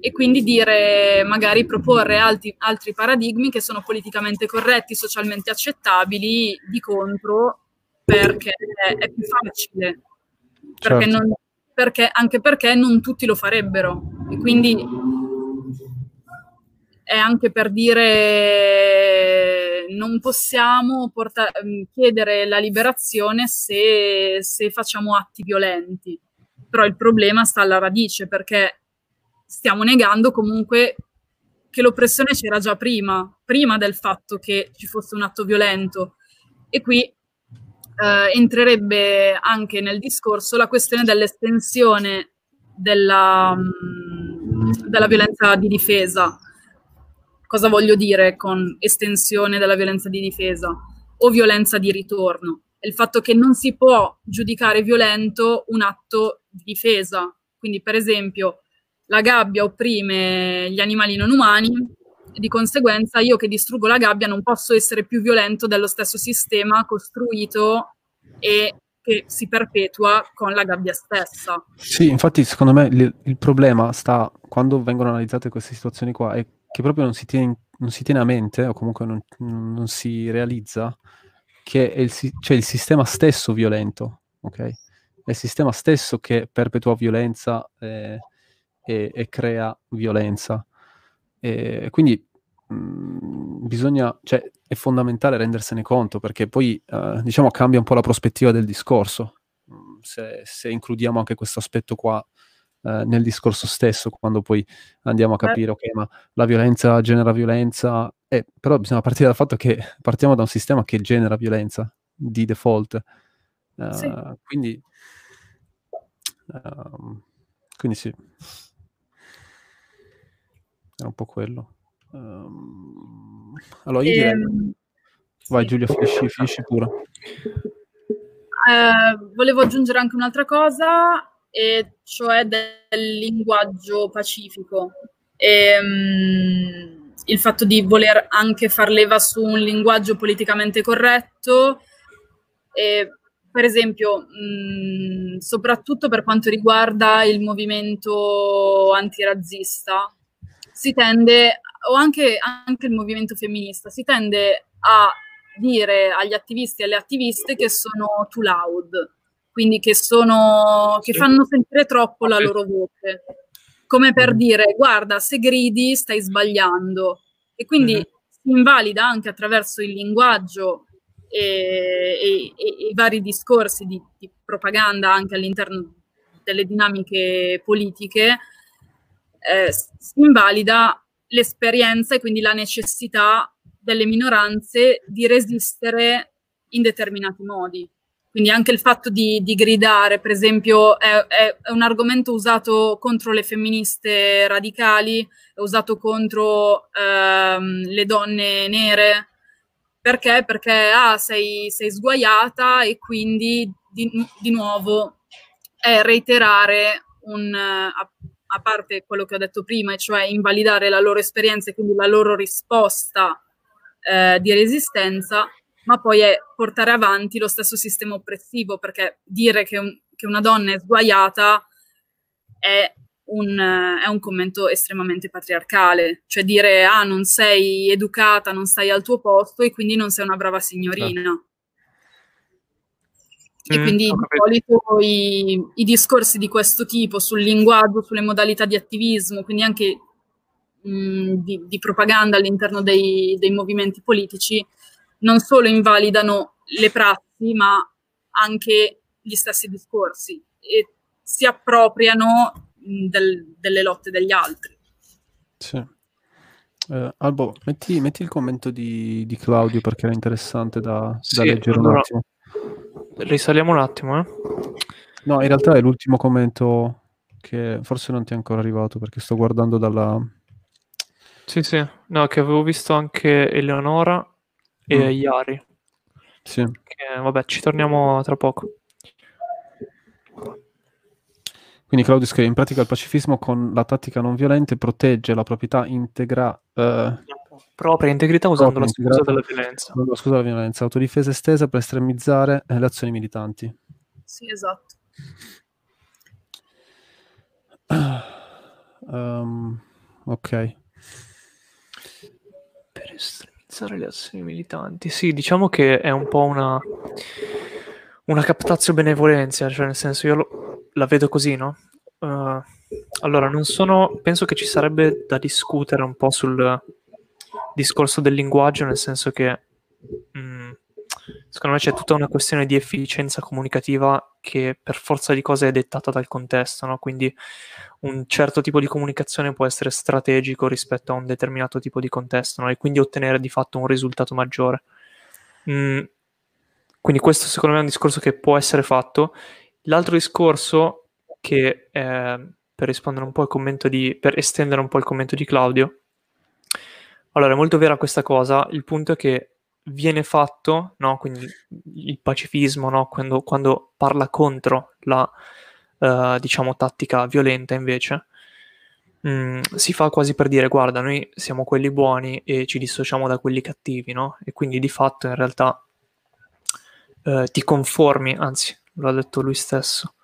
e quindi dire, magari proporre altri, altri paradigmi che sono politicamente corretti, socialmente accettabili, di contro, perché è più facile. Perché certo. non, perché, anche perché non tutti lo farebbero. E quindi è anche per dire non possiamo porta- chiedere la liberazione se, se facciamo atti violenti. Però il problema sta alla radice perché stiamo negando comunque che l'oppressione c'era già prima, prima del fatto che ci fosse un atto violento. E qui eh, entrerebbe anche nel discorso la questione dell'estensione della, mm, della violenza di difesa. Cosa voglio dire con estensione della violenza di difesa o violenza di ritorno? il fatto che non si può giudicare violento un atto di difesa. Quindi, per esempio, la gabbia opprime gli animali non umani e di conseguenza io che distruggo la gabbia non posso essere più violento dello stesso sistema costruito e che si perpetua con la gabbia stessa. Sì, infatti secondo me il, il problema sta quando vengono analizzate queste situazioni qua è che proprio non si tiene, non si tiene a mente o comunque non, non si realizza che è il, cioè il sistema stesso violento, ok? È il sistema stesso che perpetua violenza eh, e, e crea violenza. E quindi mh, mm, bisogna, cioè, è fondamentale rendersene conto perché poi, uh, diciamo, cambia un po' la prospettiva del discorso. Se, se includiamo anche questo aspetto qua uh, nel discorso stesso, quando poi andiamo a capire, ok, ma la violenza genera violenza, eh, però bisogna partire dal fatto che partiamo da un sistema che genera violenza di default. Uh, sì. Quindi, uh, quindi sì. Era un po' quello. Um, allora io direi... Ehm... Vai Giulia, finisci, finisci pure. eh, volevo aggiungere anche un'altra cosa, e cioè del linguaggio pacifico. E, um, il fatto di voler anche far leva su un linguaggio politicamente corretto. E, per esempio, mh, soprattutto per quanto riguarda il movimento antirazzista, si tende, o anche, anche il movimento femminista, si tende a dire agli attivisti e alle attiviste che sono too loud, quindi che, sono, che fanno sentire troppo la loro voce, come per mm-hmm. dire guarda se gridi stai sbagliando e quindi mm-hmm. si invalida anche attraverso il linguaggio e, e, e i vari discorsi di, di, propaganda anche all'interno delle dinamiche politiche, eh, si invalida l'esperienza e quindi la necessità delle minoranze di resistere in determinati modi. Quindi anche il fatto di, di gridare, per esempio, è, è, un argomento usato contro le femministe radicali, è usato contro ehm, le donne nere. Perché? Perché ah, sei, sei sguaiata e quindi di, di nuovo è reiterare un, a, a parte quello che ho detto prima, cioè invalidare la loro esperienza e quindi la loro risposta eh, di resistenza, ma poi è portare avanti lo stesso sistema oppressivo, perché dire che, un, che una donna è sguaiata è un, è un, commento estremamente patriarcale, cioè dire ah non sei educata, non stai al tuo posto e quindi non sei una brava signorina. Eh. E mm, quindi di solito i, i, discorsi di questo tipo sul linguaggio, sulle modalità di attivismo, quindi anche mh, di, di, propaganda all'interno dei, dei, movimenti politici, non solo invalidano le prassi, ma anche gli stessi discorsi e si appropriano del, delle lotte degli altri. Sì. Uh, Albo, metti, metti, il commento di, di, Claudio perché era interessante da, sì, da leggere allora, un attimo. Risaliamo un attimo, eh. No, in realtà è l'ultimo commento che forse non ti è ancora arrivato perché sto guardando dalla... Sì, sì, no, che avevo visto anche Eleonora e mm. Iari. Sì. Che, vabbè, ci torniamo tra poco. Quindi Claudio scrive, in pratica il pacifismo con la tattica non violenta protegge la proprietà integra... Eh, propria integrità usando la scusa della violenza. La scusa della violenza, autodifesa estesa per estremizzare le azioni militanti. Sì, esatto. Um, ok. Per estremizzare le azioni militanti. Sì, diciamo che è un po' una, una captazio benevolenza, cioè nel senso io lo, la vedo così, no? Uh, allora, non sono... Penso che ci sarebbe da discutere un po' sul discorso del linguaggio, nel senso che mm, secondo me c'è tutta una questione di efficienza comunicativa che per forza di cose è dettata dal contesto, no? quindi un certo tipo di comunicazione può essere strategico rispetto a un determinato tipo di contesto no? e quindi ottenere di fatto un risultato maggiore. Mm, quindi questo secondo me è un discorso che può essere fatto. L'altro discorso che, eh, per rispondere un po' al commento di, per estendere un po' il commento di Claudio, allora, è molto vera questa cosa, il punto è che viene fatto, no? quindi il pacifismo, no? quando, quando, parla contro la, uh, diciamo, tattica violenta invece, mh, mm, si fa quasi per dire, guarda, noi siamo quelli buoni e ci dissociamo da quelli cattivi, no? E quindi di fatto in realtà uh, ti conformi, anzi, l'ha detto lui stesso,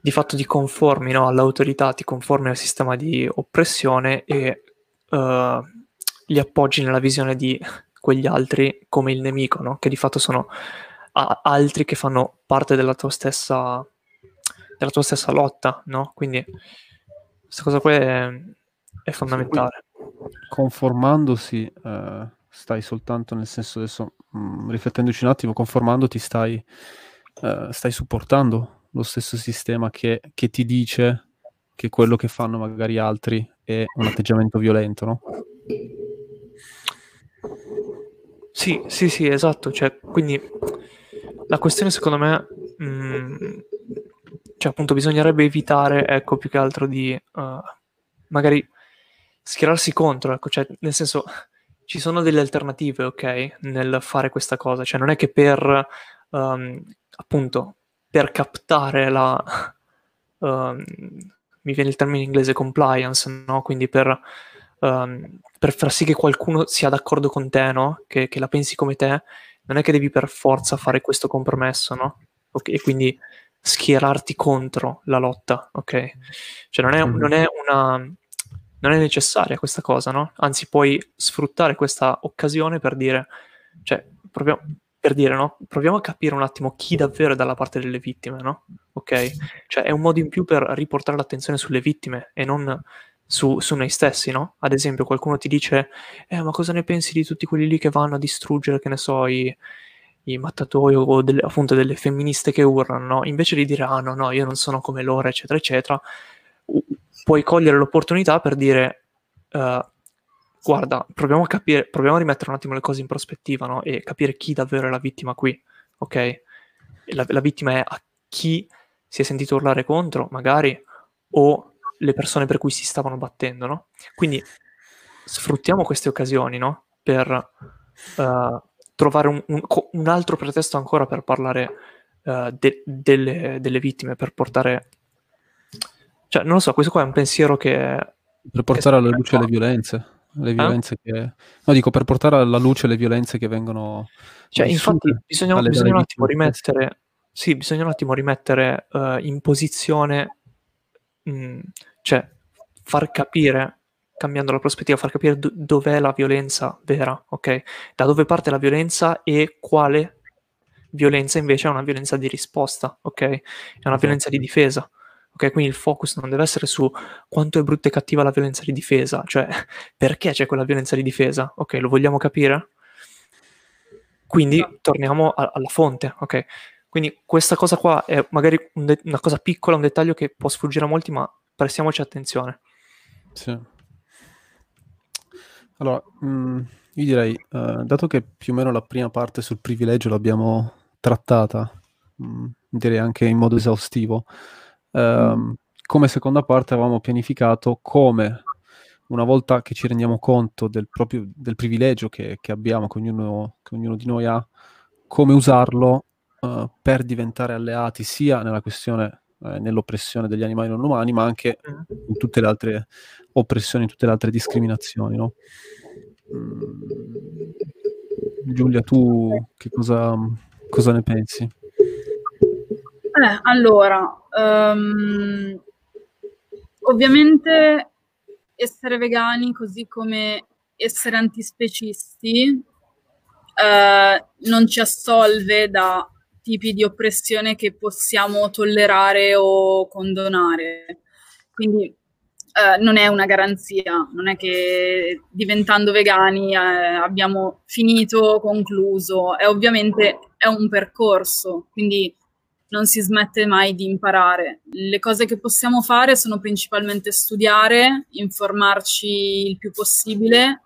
di fatto ti conformi all'autorità, ti conformi al sistema di oppressione e... Uh, li appoggi nella visione di quegli altri come il nemico, no? che di fatto sono a- altri che fanno parte della tua stessa, della tua stessa lotta. No? Quindi questa cosa qui è, è fondamentale. Conformandosi, eh, stai soltanto nel senso adesso, mh, mm, riflettendoci un attimo, conformandoti stai, eh, stai supportando lo stesso sistema che, che ti dice che quello che fanno magari altri è un atteggiamento violento, no? Sì, sì, sì, esatto. Cioè, quindi la questione secondo me, mh, mm, cioè appunto bisognerebbe evitare, ecco, più che altro di uh, magari schierarsi contro, ecco, cioè nel senso ci sono delle alternative, ok, nel fare questa cosa, cioè non è che per um, appunto per captare la um, mi viene il termine in inglese compliance, no? Quindi per, um, per, far sì che qualcuno sia d'accordo con te, no? Che, che, la pensi come te, non è che devi per forza fare questo compromesso, no? Okay? E quindi schierarti contro la lotta, ok? Cioè non è, mm-hmm. non è una non è necessaria questa cosa, no? Anzi, puoi sfruttare questa occasione per dire, cioè, proprio per dire, no? Proviamo a capire un attimo chi davvero è dalla parte delle vittime, no? Ok? Cioè, è un modo in più per riportare l'attenzione sulle vittime e non su, su noi stessi, no? Ad esempio, qualcuno ti dice, eh, ma cosa ne pensi di tutti quelli lì che vanno a distruggere, che ne so, i, i mattatoi o delle, appunto delle femministe che urlano, no? Invece di dire, ah, no, no, io non sono come loro, eccetera, eccetera, puoi cogliere l'opportunità per dire uh, guarda, proviamo a capire, proviamo a rimettere un attimo le cose in prospettiva, no? E capire chi davvero è la vittima qui, ok? La, la vittima è a chi si è sentito urlare contro, magari, o le persone per cui si stavano battendo, no? Quindi sfruttiamo queste occasioni, no? Per uh, trovare un, un, un, altro pretesto ancora per parlare uh, de, delle, delle, vittime, per portare cioè, non lo so, questo qua è un pensiero che... Per portare alla luce le violenze. Le eh? violenze eh? che... No, dico, per portare alla luce le violenze che vengono... Cioè, infatti, bisogna, bisogna un attimo rimettere... Sì, bisogna un attimo rimettere uh, in posizione... Mh, mm, cioè, far capire cambiando la prospettiva, far capire do- dov'è la violenza vera, ok? Da dove parte la violenza e quale violenza invece è una violenza di risposta, ok? È una violenza di difesa. Ok, quindi il focus non deve essere su quanto è brutta e cattiva la violenza di difesa, cioè perché c'è quella violenza di difesa? Ok, lo vogliamo capire? Quindi no. torniamo a- alla fonte, ok? Quindi questa cosa qua è magari un de- una cosa piccola, un dettaglio che può sfuggire a molti, ma prestiamoci attenzione. Sì. Allora, mh, mm, io direi, uh, dato che più o meno la prima parte sul privilegio l'abbiamo trattata, mh, mm, direi anche in modo esaustivo, Ehm, come seconda parte avevamo pianificato come una volta che ci rendiamo conto del, proprio, del privilegio che, che abbiamo, che ognuno, che ognuno, di noi ha, come usarlo uh, per diventare alleati sia nella questione, eh, nell'oppressione degli animali non umani, ma anche mm. in tutte le altre oppressioni, in tutte le altre discriminazioni. No? Mm. Giulia, tu che cosa, cosa ne pensi? Eh, allora, um, ovviamente essere vegani, così come essere antispecisti, eh, non ci assolve da tipi di oppressione che possiamo tollerare o condonare. Quindi eh, non è una garanzia, non è che diventando vegani eh, abbiamo finito, concluso, è ovviamente è un percorso, quindi non si smette mai di imparare. Le cose che possiamo fare sono principalmente studiare, informarci il più possibile,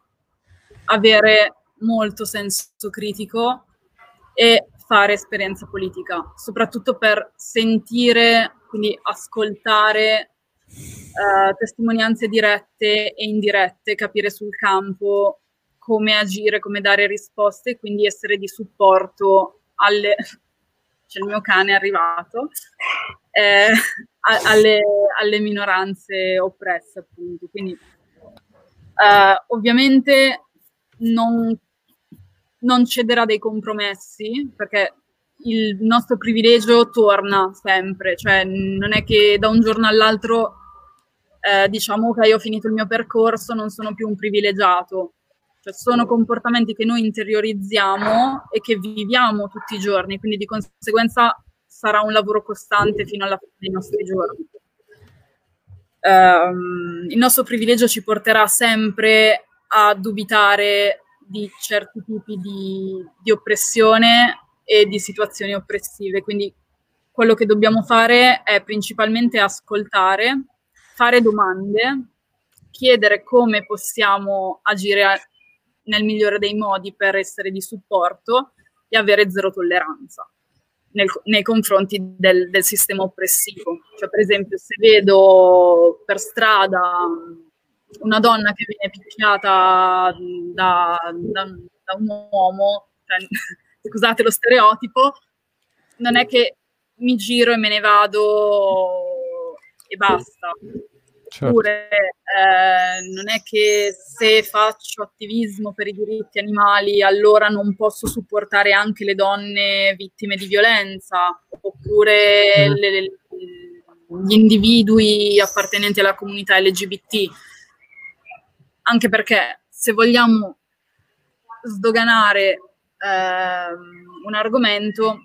avere molto senso critico e fare esperienza politica, soprattutto per sentire, quindi ascoltare uh, testimonianze dirette e indirette, capire sul campo come agire, come dare risposte e quindi essere di supporto alle c'è il mio cane arrivato, eh, alle, alle, minoranze oppresse, appunto. Quindi, eh, ovviamente, non, non cederà dei compromessi, perché il nostro privilegio torna sempre, cioè non è che da un giorno all'altro eh, diciamo che io ho finito il mio percorso, non sono più un privilegiato. Cioè sono comportamenti che noi interiorizziamo e che viviamo tutti i giorni, quindi di conseguenza sarà un lavoro costante fino alla fine dei nostri giorni. Um, il nostro privilegio ci porterà sempre a dubitare di certi tipi di, di oppressione e di situazioni oppressive, quindi quello che dobbiamo fare è principalmente ascoltare, fare domande, chiedere come possiamo agire nel migliore dei modi per essere di supporto e avere zero tolleranza nel, nei confronti del, del, sistema oppressivo. Cioè, per esempio, se vedo per strada una donna che viene picchiata da, da, da un uomo, cioè, scusate lo stereotipo, non è che mi giro e me ne vado e basta. Certo. Oppure eh, non è che se faccio attivismo per i diritti animali allora non posso supportare anche le donne vittime di violenza, oppure mm. le, le, gli individui appartenenti alla comunità LGBT. Anche perché se vogliamo sdoganare eh, un argomento,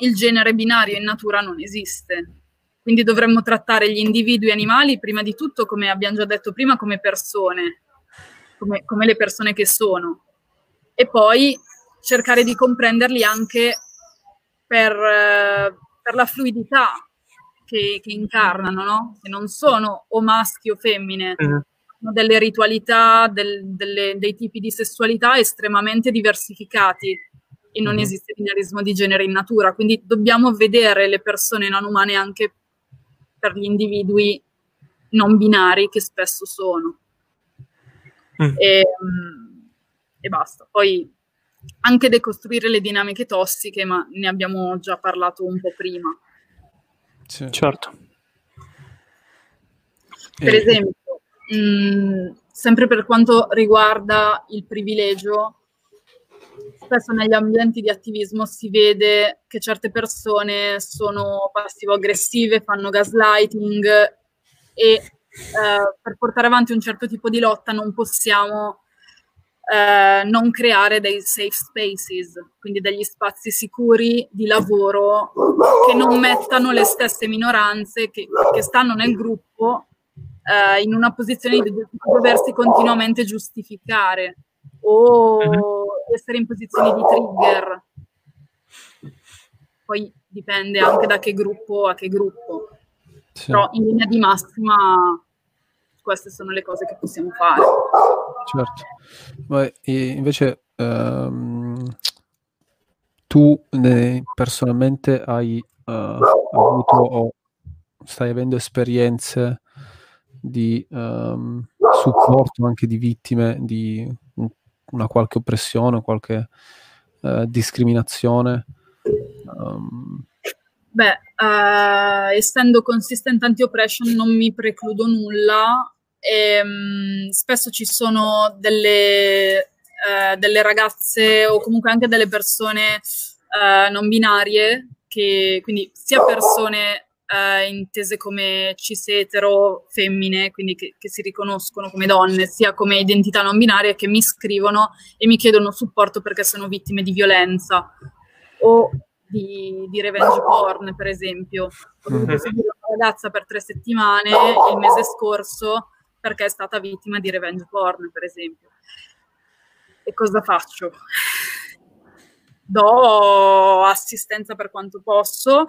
il genere binario in natura non esiste. Quindi dovremmo trattare gli individui animali prima di tutto, come abbiamo già detto prima, come persone, come, come le persone che sono. E poi cercare di comprenderli anche per, per la fluidità che, che, incarnano, no? Che non sono o maschi o femmine, mm. Delle ritualità, del, delle, dei tipi di sessualità estremamente diversificati e non mm. esiste binarismo di genere in natura, quindi dobbiamo vedere le persone non umane anche per gli individui non binari che spesso sono. Mm. E, um, e, basta. Poi anche decostruire le dinamiche tossiche, ma ne abbiamo già parlato un po' prima. Sì. Certo. Per e... esempio, mm, sempre per quanto riguarda il privilegio, spesso negli ambienti di attivismo si vede che certe persone sono passivo-aggressive, fanno gaslighting e eh, per portare avanti un certo tipo di lotta non possiamo eh, non creare dei safe spaces, quindi degli spazi sicuri di lavoro che non mettano le stesse minoranze che, che stanno nel gruppo eh, in una posizione di doversi continuamente giustificare o mhm. essere in posizioni di trigger. Poi dipende anche da che gruppo a che gruppo. Sì. Però in linea di massima queste sono le cose che possiamo fare. Certo. Ma invece um, tu ne, personalmente hai uh, avuto o stai avendo esperienze di um, supporto anche di vittime di una qualche oppressione, qualche uh, discriminazione? Um... Beh, uh, essendo consistent anti-oppression non mi precludo nulla. E, um, spesso ci sono delle, uh, delle, ragazze o comunque anche delle persone non binarie, che, quindi sia persone eh, intese come cis etero femmine, quindi che, che, si riconoscono come donne, sia come identità non binaria, che mi scrivono e mi chiedono supporto perché sono vittime di violenza o di, di revenge porn, per esempio. Ho dovuto seguire una ragazza per tre settimane il mese scorso perché è stata vittima di revenge porn, per esempio. E cosa faccio? Do assistenza per quanto posso,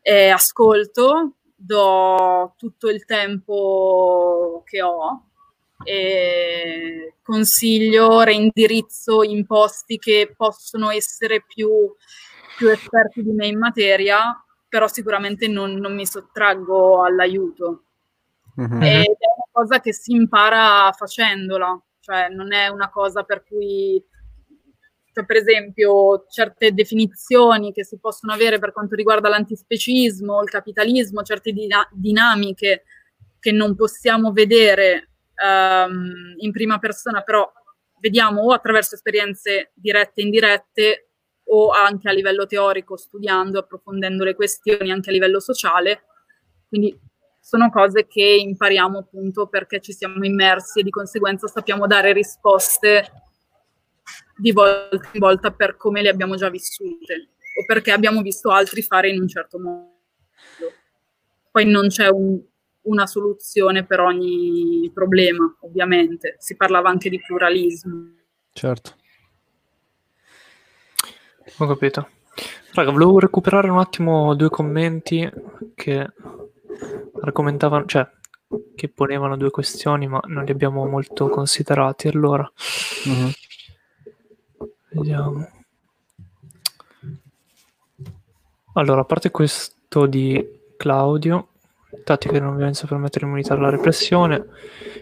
eh, ascolto, do tutto il tempo che ho e consiglio, reindirizzo in posti che possono essere più, più esperti di me in materia, però sicuramente non, non mi sottraggo all'aiuto. Mm-hmm. Ed è una cosa che si impara facendola, cioè non è una cosa per cui cioè, per esempio certe definizioni che si possono avere per quanto riguarda l'antispecismo, il capitalismo, certe dina- dinamiche che non possiamo vedere um, in prima persona, però vediamo o attraverso esperienze dirette e indirette o anche a livello teorico, studiando, approfondendo le questioni anche a livello sociale. Quindi sono cose che impariamo appunto perché ci siamo immersi e di conseguenza sappiamo dare risposte di volta in volta per come le abbiamo già vissute o perché abbiamo visto altri fare in un certo modo. Poi non c'è un, una soluzione per ogni problema, ovviamente. Si parlava anche di pluralismo. Certo. Ho capito. Raga, volevo recuperare un attimo due commenti che argomentavano, cioè che ponevano due questioni, ma non li abbiamo molto considerati allora. Uh-huh. Vediamo. Allora, a parte questo di Claudio, tattica di non violenza per mettere immunità alla repressione,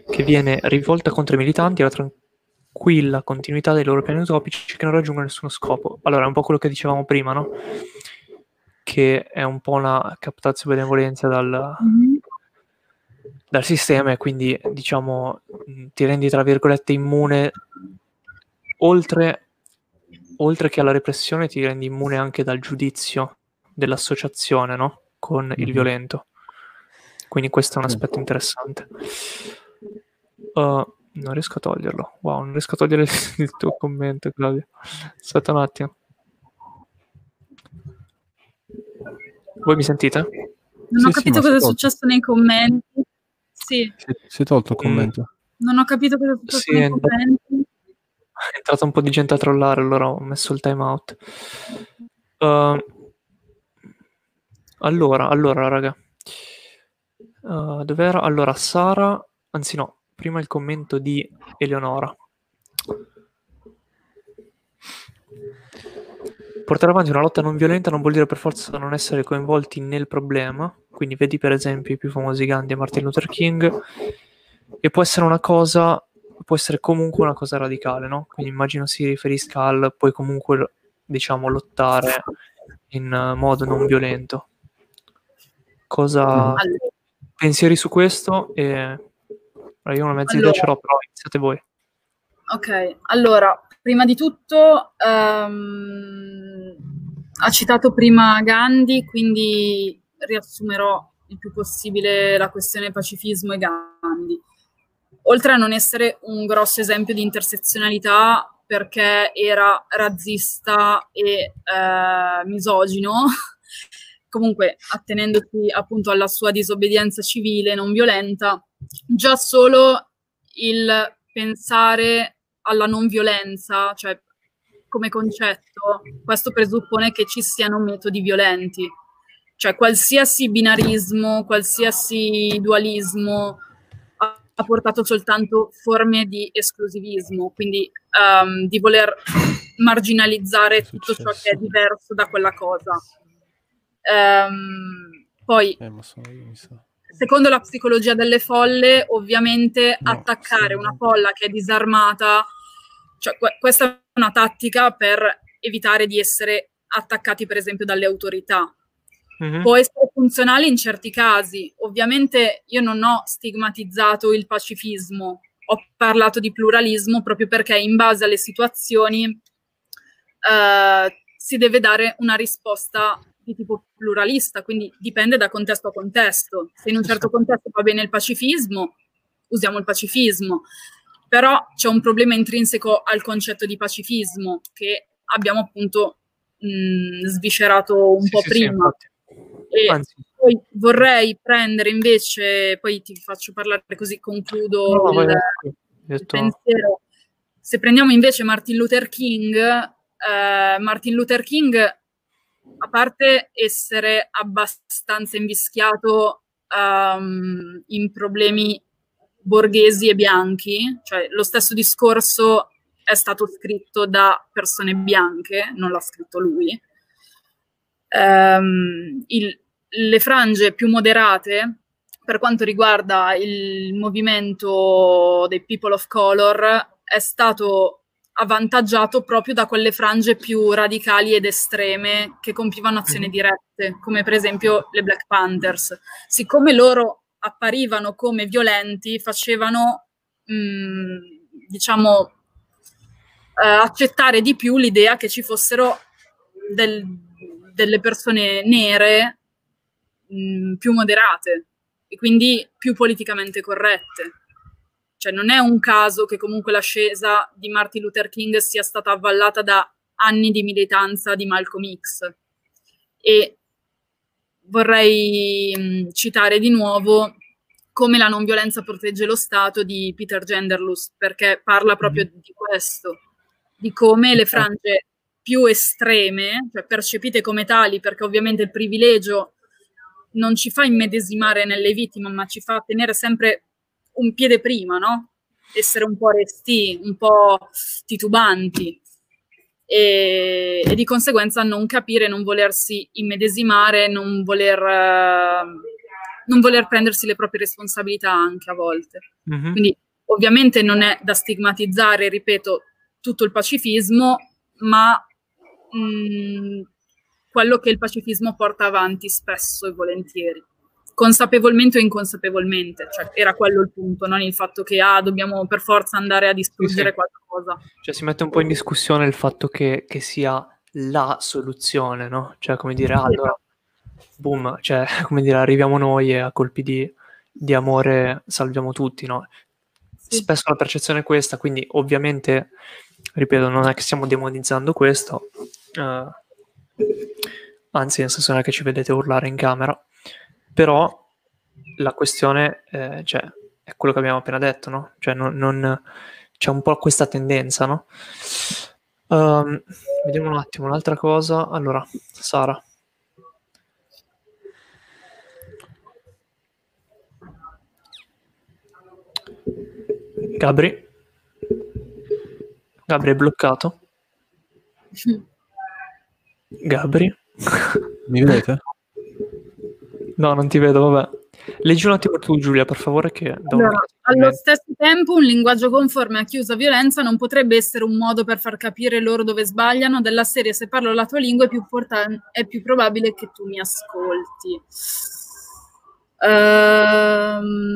che viene rivolta contro i militanti e la tranquilla continuità dei loro piani utopici che non raggiungono nessuno scopo. Allora, è un po' quello che dicevamo prima, no? che è un po' una captazio benevolenza dal, dal sistema e quindi diciamo ti rendi tra virgolette immune oltre, oltre che alla repressione ti rendi immune anche dal giudizio dell'associazione no? con il mm-hmm. violento quindi questo è un aspetto interessante uh, non riesco a toglierlo wow non riesco a togliere il tuo commento Claudio aspetta un attimo Voi mi sentite? Non sì, ho capito sì, cosa è successo nei commenti. Sì. Si, si è tolto il commento. Mm. Non ho capito cosa è successo sì, nei commenti. È entrata un po' di gente a trollare, allora ho messo il timeout. Uh, allora, allora, raga. Uh, dov'era? Allora, Sara, anzi no, prima il commento di Eleonora. Portare avanti una lotta non violenta non vuol dire per forza non essere coinvolti nel problema, quindi vedi per esempio i più famosi Gandhi e Martin Luther King, e può essere una cosa, può essere comunque una cosa radicale, no? Quindi immagino si riferisca al puoi comunque, diciamo, lottare in modo non violento. Cosa... Allora. Pensieri su questo? E... Io una mezza allora. idea ce l'ho, però iniziate voi. Ok, allora, prima di tutto um, ha citato prima Gandhi, quindi riassumerò il più possibile la questione pacifismo e Gandhi. Oltre a non essere un grosso esempio di intersezionalità perché era razzista e eh, misogino, comunque attenendosi appunto alla sua disobbedienza civile non violenta, già solo il pensare alla non violenza, cioè come concetto, questo presuppone che ci siano metodi violenti. Cioè qualsiasi binarismo, qualsiasi dualismo ha, portato soltanto forme di esclusivismo, quindi um, di voler marginalizzare tutto ciò che è diverso da quella cosa. Um, poi, eh, secondo la psicologia delle folle, ovviamente no, attaccare una folla che è disarmata cioè, que- questa è una tattica per evitare di essere attaccati, per esempio, dalle autorità. Mm-hmm. Può essere funzionale in certi casi. Ovviamente io non ho stigmatizzato il pacifismo, ho parlato di pluralismo proprio perché in base alle situazioni eh, si deve dare una risposta di tipo pluralista, quindi dipende da contesto a contesto. Se in un certo contesto va bene il pacifismo, usiamo il pacifismo però c'è un problema intrinseco al concetto di pacifismo che abbiamo appunto mh, sviscerato un sì, po' sì, prima. Sì, poi vorrei prendere invece, poi ti faccio parlare così concludo no, il, il pensiero. Se prendiamo invece Martin Luther King, eh, Martin Luther King, a parte essere abbastanza invischiato um, in problemi borghesi e bianchi, cioè lo stesso discorso è stato scritto da persone bianche, non l'ha scritto lui. Um, il, le frange più moderate, per quanto riguarda il movimento dei people of color, è stato avvantaggiato proprio da quelle frange più radicali ed estreme che compivano azioni mhm. dirette, come per esempio le Black Panthers. Siccome loro apparivano come violenti facevano, mh, mm, diciamo, eh, accettare di più l'idea che ci fossero del, delle persone nere mh, mm, più moderate e quindi più politicamente corrette. Cioè non è un caso che comunque l'ascesa di Martin Luther King sia stata avvallata da anni di militanza di Malcolm X. E vorrei mh, citare di nuovo come la non violenza protegge lo Stato di Peter Genderlus, perché parla proprio mm. di questo, di come le frange più estreme, cioè percepite come tali, perché ovviamente il privilegio non ci fa immedesimare nelle vittime, ma ci fa tenere sempre un piede prima, no? Essere un po' resti, un po' titubanti e, e di conseguenza non capire, non volersi immedesimare, non voler, uh, non voler prendersi le proprie responsabilità anche a volte. Mm-hmm. Quindi ovviamente non è da stigmatizzare, ripeto, tutto il pacifismo, ma mh, quello che il pacifismo porta avanti spesso e volentieri consapevolmente o inconsapevolmente, cioè era quello il punto, non il fatto che ah, dobbiamo per forza andare a distruggere sì, sì. qualcosa. Cioè si mette un po' in discussione il fatto che, che sia la soluzione, no? Cioè come dire, ah, allora, boom, cioè come dire, arriviamo noi e a colpi di, di amore salviamo tutti, no? Sì. Spesso la percezione è questa, quindi ovviamente, ripeto, non è che stiamo demonizzando questo, uh, anzi nel senso non è che ci vedete urlare in camera, però la questione eh, cioè, è quello che abbiamo appena detto, no? Cioè, non, non, c'è un po' questa tendenza, no? Um, vediamo un attimo un'altra cosa. Allora, Sara. Gabri. Gabri è bloccato. Gabri. Mi vedete? No, non ti vedo, vabbè. Leggi un attimo tu, Giulia, per favore. Che allora, allo stesso tempo, un linguaggio conforme a chiusa violenza non potrebbe essere un modo per far capire loro dove sbagliano. Della serie, se parlo la tua lingua, è più, portan- è più probabile che tu mi ascolti. Ehm.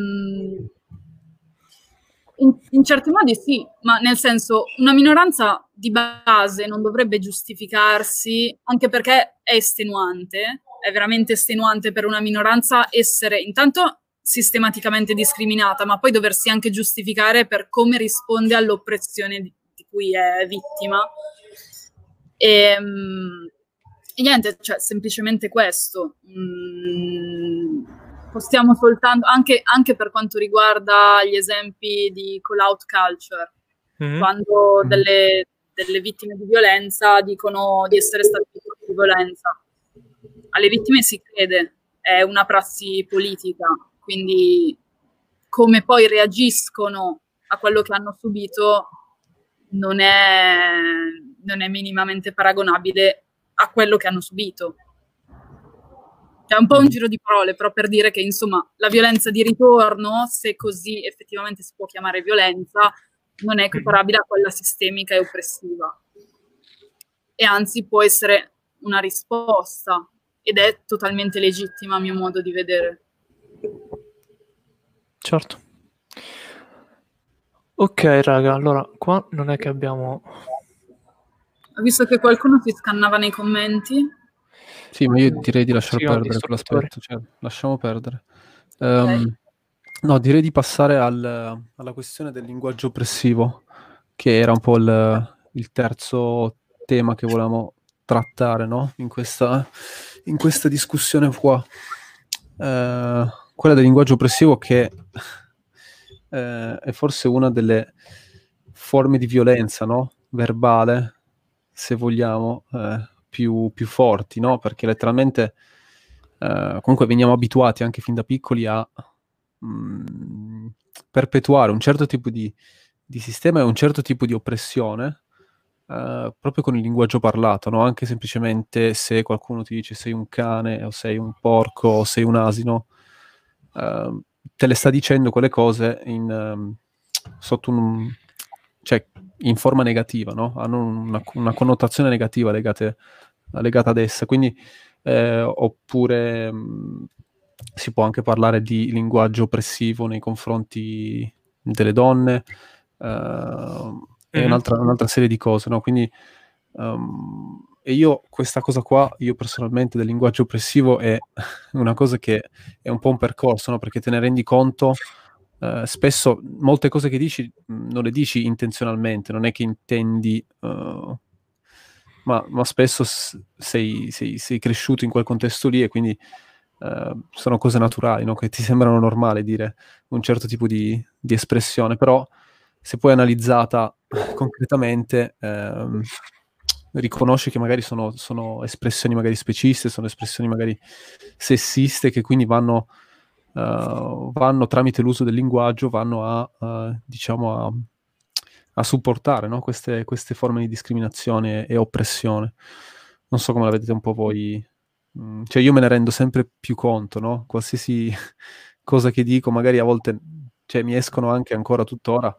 In, in, certi modi sì, ma nel senso una minoranza di base non dovrebbe giustificarsi, anche perché è estenuante, è veramente estenuante per una minoranza essere intanto sistematicamente discriminata, ma poi doversi anche giustificare per come risponde all'oppressione di, di cui è vittima. E, ehm, e, niente, cioè semplicemente questo. Mm, possiamo soltanto, anche, anche, per quanto riguarda gli esempi di call-out culture, mm-hmm. quando mm-hmm. delle, delle vittime di violenza dicono di essere state vittime di violenza alle vittime si crede, è una prassi politica, quindi come poi reagiscono a quello che hanno subito non è, non è minimamente paragonabile a quello che hanno subito. È un po' un giro di parole, però per dire che insomma la violenza di ritorno, se così effettivamente si può chiamare violenza, non è equiparabile a quella sistemica e oppressiva. E anzi può essere una risposta ed è totalmente legittima a mio modo di vedere. Certo. Ok, raga, allora qua non è che abbiamo... Ho visto che qualcuno si scannava nei commenti. Sì, ma io direi di lasciare sì, perdere quell'aspetto, cioè, lasciamo perdere. Um. No, direi di passare al, alla questione del linguaggio oppressivo, che era un po' il, il terzo tema che volevamo trattare no? in, questa, in, questa, discussione qua. Eh, quella del linguaggio oppressivo che eh, è forse una delle forme di violenza no? verbale, se vogliamo, eh, più, più, forti, no? perché letteralmente eh, comunque veniamo abituati anche fin da piccoli a mh, mm, perpetuare un certo tipo di, di sistema e un certo tipo di oppressione Uh, proprio con il linguaggio parlato, no? anche semplicemente se qualcuno ti dice sei un cane o sei un porco o sei un asino, uh, te le sta dicendo quelle cose in, um, sotto un, cioè, in forma negativa, no? hanno una, una, connotazione negativa legate, legata ad essa. Quindi, eh, oppure mh, si può anche parlare di linguaggio oppressivo nei confronti delle donne. Uh, e un'altra, un'altra, serie di cose, no? Quindi, um, e io questa cosa qua, io personalmente del linguaggio oppressivo è una cosa che è un po' un percorso, no? Perché te ne rendi conto, uh, spesso molte cose che dici non le dici intenzionalmente, non è che intendi... Uh, ma, ma, spesso sei, sei, sei, cresciuto in quel contesto lì e quindi uh, sono cose naturali, no? che ti sembrano normali dire un certo tipo di, di espressione, però se poi analizzata concretamente ehm, riconosce che magari sono, sono, espressioni magari speciste, sono espressioni magari sessiste che quindi vanno, uh, vanno tramite l'uso del linguaggio, vanno a, uh, diciamo a, a supportare no? queste, queste, forme di discriminazione e oppressione. Non so come la vedete un po' voi. Mm, cioè io me ne rendo sempre più conto, no? Qualsiasi cosa che dico, magari a volte cioè, mi escono anche ancora tuttora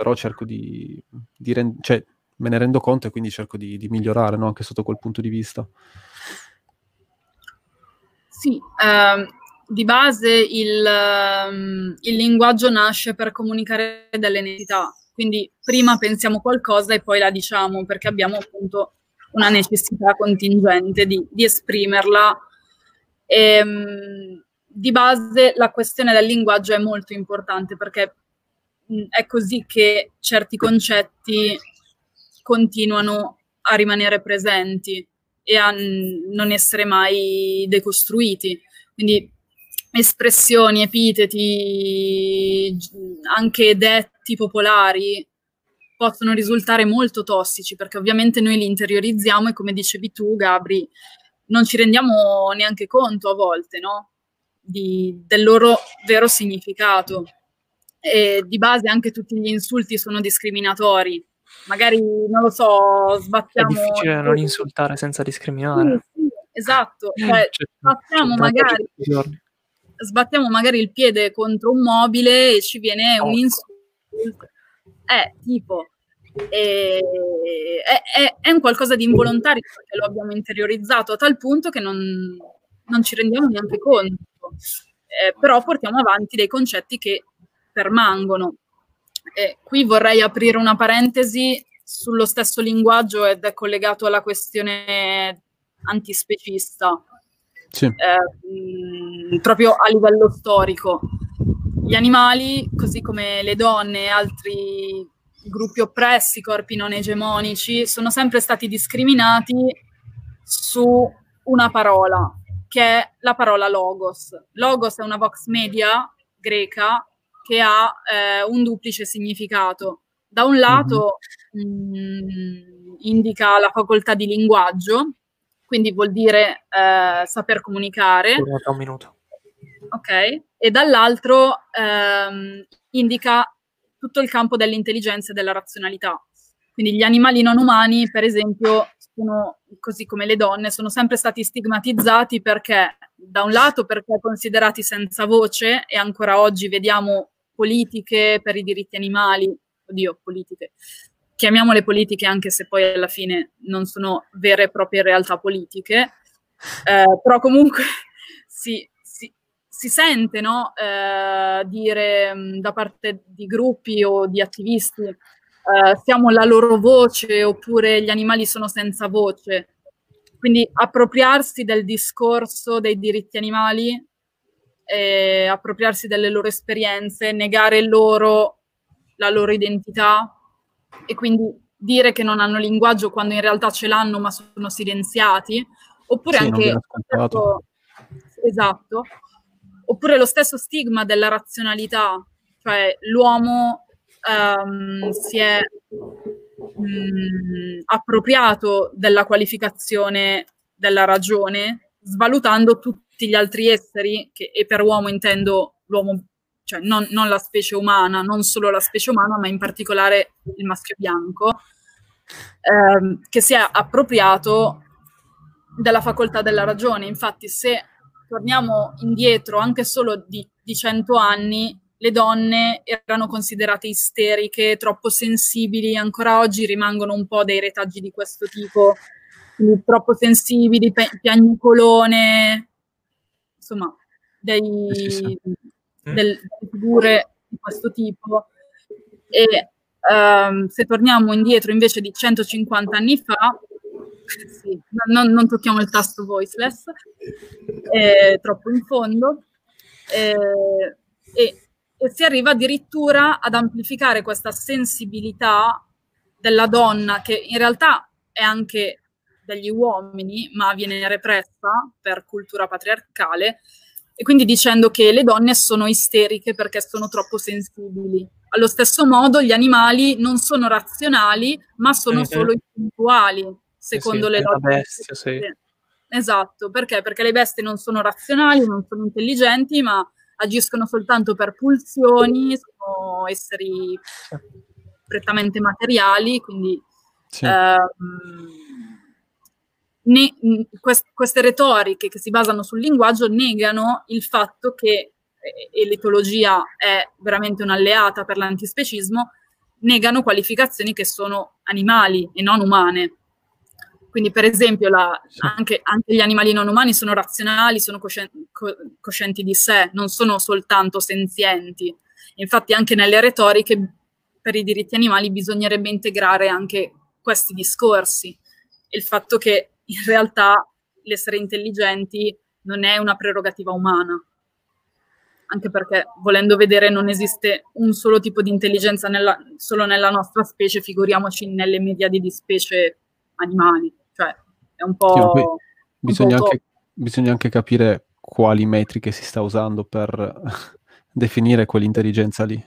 però cerco di, di rend- cioè, me ne rendo conto e quindi cerco di, di migliorare no? anche sotto quel punto di vista. Sì, ehm, di base il, ehm, il linguaggio nasce per comunicare delle necessità, quindi prima pensiamo qualcosa e poi la diciamo perché abbiamo appunto una necessità contingente di, di esprimerla. E, ehm, di base la questione del linguaggio è molto importante perché mh, è così che certi concetti continuano a rimanere presenti e a n- non essere mai decostruiti. Quindi espressioni, epiteti, anche detti popolari possono risultare molto tossici perché ovviamente noi li interiorizziamo e come dicevi tu, Gabri, non ci rendiamo neanche conto a volte, no? Di, del loro vero significato. E di base anche tutti gli insulti sono discriminatori. Magari, non lo so, sbattiamo... È difficile non insultare senza discriminare. Sì, sì, esatto, cioè, cioè sbattiamo magari sbattiamo magari il piede contro un mobile e ci viene un insulto. Eh, tipo, è, è, è, un qualcosa di involontario perché lo abbiamo interiorizzato a tal punto che non, non ci rendiamo neanche conto. Eh, però portiamo avanti dei concetti che permangono. Eh, qui vorrei aprire una parentesi sullo stesso linguaggio ed è collegato alla questione antispecista sì. eh, proprio a livello storico. Gli animali, così come le donne e altri gruppi oppressi, corpi non egemonici, sono sempre stati discriminati su una parola, che è la parola logos. Logos è una vox media greca che ha eh, un duplice significato. Da un lato mm-hmm. mh, indica la facoltà di linguaggio, quindi vuol dire eh, saper comunicare. Un minuto. Ok, e dall'altro ehm, indica tutto il campo dell'intelligenza e della razionalità. Quindi gli animali non umani, per esempio, sono, così come le donne, sono sempre stati stigmatizzati perché, da un lato, perché considerati senza voce e ancora oggi vediamo politiche per i diritti animali, oddio, politiche, chiamiamole politiche anche se poi alla fine non sono vere e proprie realtà politiche, eh, però comunque si, si, si sente no, eh, dire mh, da parte di gruppi o di attivisti eh, siamo la loro voce oppure gli animali sono senza voce. Quindi appropriarsi del discorso dei diritti animali, appropriarsi delle loro esperienze, negare loro la loro identità, e quindi dire che non hanno linguaggio quando in realtà ce l'hanno ma sono silenziati, oppure sì, anche certo, esatto, oppure lo stesso stigma della razionalità, cioè l'uomo um, si è um, appropriato della qualificazione della ragione, svalutando tutti gli altri esseri, che, e per uomo intendo l'uomo cioè non, non, la specie umana, non solo la specie umana, ma in particolare il maschio bianco, ehm, che si è appropriato della facoltà della ragione. Infatti, se torniamo indietro anche solo di, di 100 anni, le donne erano considerate isteriche, troppo sensibili, ancora oggi rimangono un po' dei retaggi di questo tipo, troppo sensibili, pe- piagnucolone, insomma, dei. Delle figure di questo tipo. E um, se torniamo indietro invece di 150 anni fa, sì, non, non, tocchiamo il tasto voiceless, è troppo in fondo, eh, e, e si arriva addirittura ad amplificare questa sensibilità della donna che in realtà è anche degli uomini, ma viene repressa per cultura patriarcale, e quindi dicendo che le donne sono isteriche perché sono troppo sensibili. Allo stesso modo gli animali non sono razionali, ma sono mm-hmm. solo istintuali, secondo sì, le logiche. Bestia, sì. Esatto, perché? Perché le bestie non sono razionali, non sono intelligenti, ma agiscono soltanto per pulsioni, sono esseri prettamente materiali, quindi sì. ehm, ne, quest, queste retoriche che si basano sul linguaggio negano il fatto che, e l'etologia è veramente un'alleata per l'antispecismo, negano qualificazioni che sono animali e non umane. Quindi, per esempio, la, anche, anche, gli animali non umani sono razionali, sono coscienti, coscienti di sé, non sono soltanto senzienti. Infatti, anche nelle retoriche per i diritti animali bisognerebbe integrare anche questi discorsi. Il fatto che in realtà l'essere intelligenti non è una prerogativa umana, anche perché volendo vedere non esiste un solo tipo di intelligenza nella, solo nella nostra specie, figuriamoci nelle miliardi di specie animali. Cioè, è un po'... Sì, bisogna, un po anche, bisogna anche capire quali metriche si sta usando per definire quell'intelligenza lì.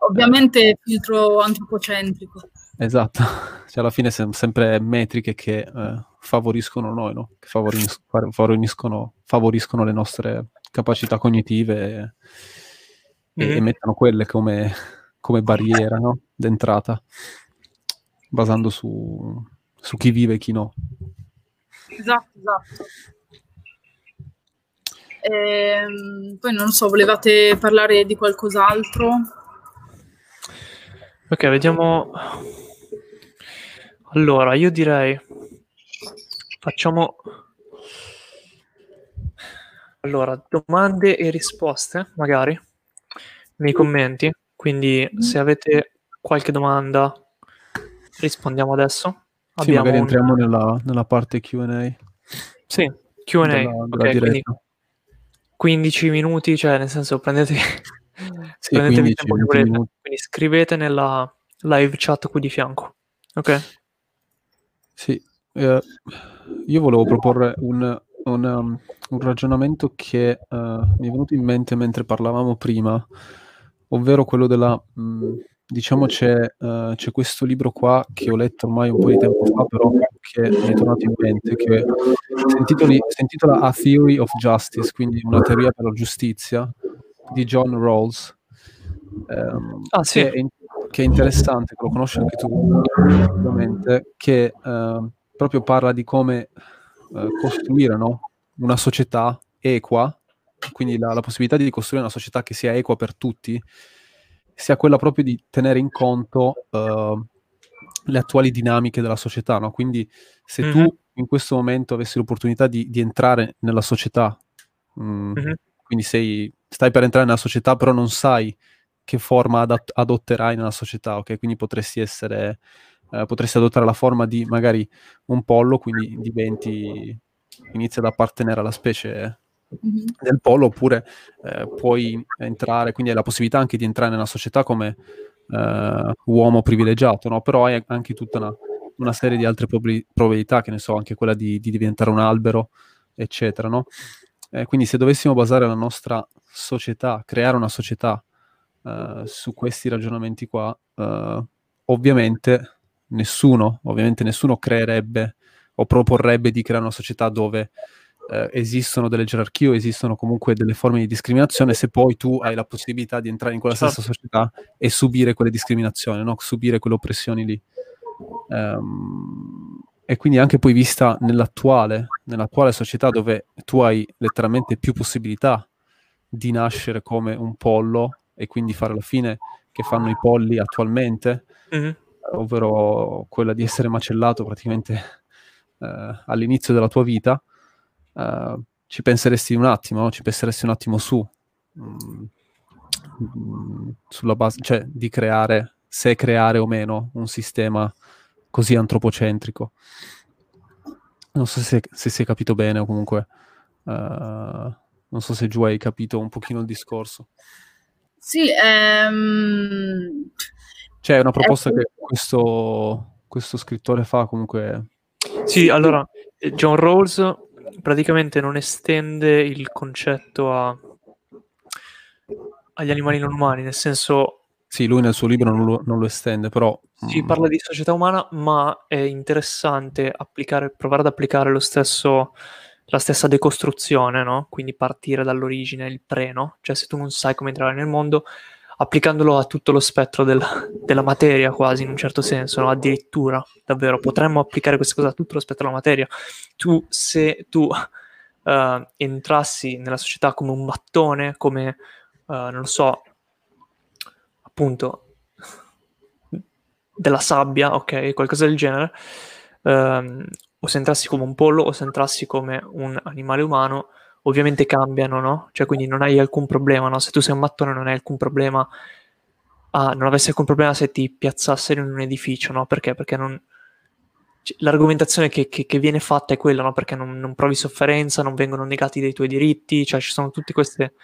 Ovviamente eh. filtro antropocentrico. Esatto, cioè alla fine sono sempre metriche che eh, favoriscono noi, no? che favoris- favoriscono, favoriscono, le nostre capacità cognitive e, mm. e mettono quelle come, come barriera no? d'entrata, basando su, su chi vive e chi no. Esatto, esatto. Ehm, poi non so, volevate parlare di qualcos'altro? Ok, vediamo. Allora, io direi facciamo allora domande e risposte, magari nei commenti. Quindi, se avete qualche domanda, rispondiamo adesso. Sì, magari un... entriamo nella, nella, parte QA. Sì, QA. Della, okay, della 15 minuti, cioè nel senso prendete, sì, prendete 15, tempo che volete. Quindi scrivete nella live chat qui di fianco. Ok? Sì, eh, io volevo proporre un, un, um, un ragionamento che uh, mi è venuto in mente mentre parlavamo prima, ovvero quello della... Mh, mm, diciamo c'è, uh, c'è, questo libro qua che ho letto ormai un po' di tempo fa, però che mi è tornato in mente, che si, intitola A Theory of Justice, quindi una teoria per la giustizia, di John Rawls. Um, ah, sì. che, è, che, è, interessante, lo conosci anche tu, ovviamente, che uh, proprio parla di come uh, costruire no? una società equa, quindi la, la possibilità di costruire una società che sia equa per tutti, sia quella proprio di tenere in conto uh, le attuali dinamiche della società. No? Quindi se mm-hmm. tu mhm. in questo momento avessi l'opportunità di, di entrare nella società, mh, mm-hmm. quindi sei, stai per entrare nella società, però non sai che forma ad- adotterai nella società, ok? Quindi potresti essere, eh, potresti adottare la forma di magari un pollo, quindi diventi, inizi ad appartenere alla specie mm-hmm. del pollo oppure eh, puoi entrare, quindi hai la possibilità anche di entrare nella società come eh, uomo privilegiato, no? però hai anche tutta una, una serie di altre prob- probabilità, che ne so, anche quella di, di diventare un albero, eccetera. No? Eh, quindi se dovessimo basare la nostra società, creare una società uh, su questi ragionamenti qua, uh, ovviamente nessuno, ovviamente nessuno creerebbe o proporrebbe di creare una società dove eh, esistono delle gerarchie o esistono comunque delle forme di discriminazione se poi tu hai la possibilità di entrare in quella certo. stessa società e subire quelle discriminazioni, no? subire quelle oppressioni lì. Um, e quindi anche poi vista nell'attuale, nell'attuale società dove tu hai letteralmente più possibilità di nascere come un pollo e quindi fare la fine che fanno i polli attualmente, mm-hmm. Ovvero quella di essere macellato praticamente eh, all'inizio della tua vita, uh, ci penseresti un attimo, ci penseresti un attimo su, mm, sulla base, cioè di creare, se creare o meno un sistema così antropocentrico. Non so se, se si è capito bene o comunque, uh, non so se giù hai capito un pochino il discorso. Sì, ehm... C'è una proposta è... che questo, questo scrittore fa comunque... Sì, allora, John Rawls praticamente non estende il concetto a, agli animali non umani, nel senso... Sì, lui nel suo libro non lo, non lo estende, però... Si mm. parla di società umana, ma è interessante applicare, provare ad applicare lo stesso, la stessa decostruzione, no? Quindi partire dall'origine, il pre, no? Cioè se tu non sai come entrare nel mondo, applicandolo a tutto lo spettro della, della materia quasi in un certo senso, no? addirittura davvero potremmo applicare questa cosa a tutto lo spettro della materia. Tu se tu uh, entrassi nella società come un mattone, come uh, non so, appunto della sabbia, ok, qualcosa del genere, uh, o se entrassi come un pollo o se entrassi come un animale umano, ovviamente cambiano, no? Cioè, quindi non hai alcun problema, no? Se tu sei un mattone non hai alcun problema, a, non avessi alcun problema se ti piazzassero in un edificio, no? Perché? Perché non... Cioè, l'argomentazione che, che, che, viene fatta è quella, no? Perché non, non, provi sofferenza, non vengono negati dei tuoi diritti, cioè ci sono tutti queste,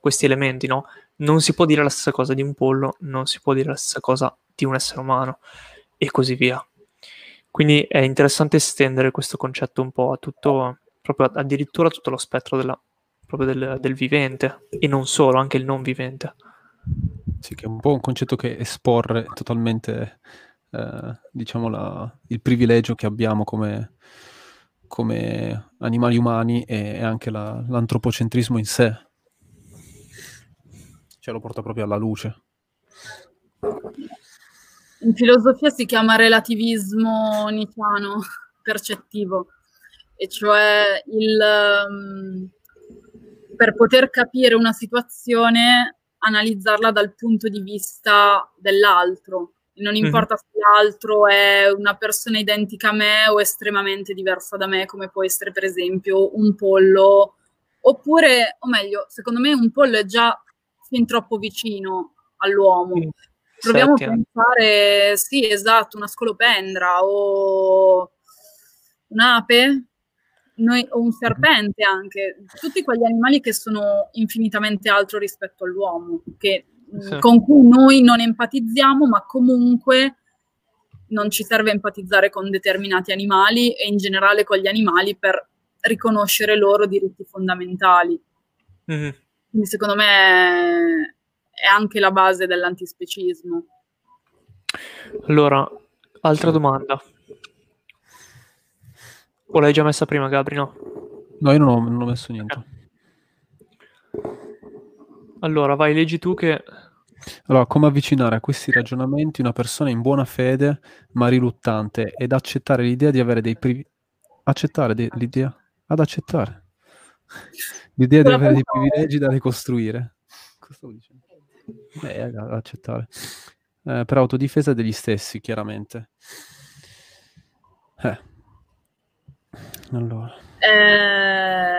questi elementi, no? Non si può dire la stessa cosa di un pollo, non si può dire la stessa cosa di un essere umano e così via. Quindi è interessante estendere questo concetto un po' a tutto, proprio addirittura tutto lo spettro della, del, del, vivente e non solo, anche il non vivente. Sì, che è un po' un concetto che esporre totalmente, eh, diciamo, la, il privilegio che abbiamo come, come animali umani e anche la, l'antropocentrismo in sé. Cioè lo porta proprio alla luce in filosofia si chiama relativismo nicano percettivo, e cioè il, um, per poter capire una situazione, analizzarla dal punto di vista dell'altro. Non mhm. importa mm-hmm. se l'altro è una persona identica a me o estremamente diversa da me, come può essere per esempio un pollo, oppure, o meglio, secondo me un pollo è già fin troppo vicino all'uomo. Mm Proviamo a pensare, sì, esatto, una scolopendra o un'ape noi, o un serpente anche, tutti quegli animali che sono infinitamente altro rispetto all'uomo, che, sì. con cui noi non empatizziamo, ma comunque non ci serve empatizzare con determinati animali e in generale con gli animali per riconoscere i loro diritti fondamentali. Mm-hmm. Quindi secondo me è anche la base dell'antispecismo. Allora, altra domanda. O l'hai già messa prima, Gabri? No, no io non ho, non ho messo niente. Allora, vai, leggi tu che... Allora, come avvicinare a questi ragionamenti una persona in buona fede ma riluttante ed accettare l'idea di avere dei privilegi... Accettare de- l'idea? Ad accettare. L'idea di avere dei privilegi da ricostruire. Cosa stavo dicendo? Beh, accettare. Eh, per autodifesa degli stessi, chiaramente. Eh. Allora. Eh,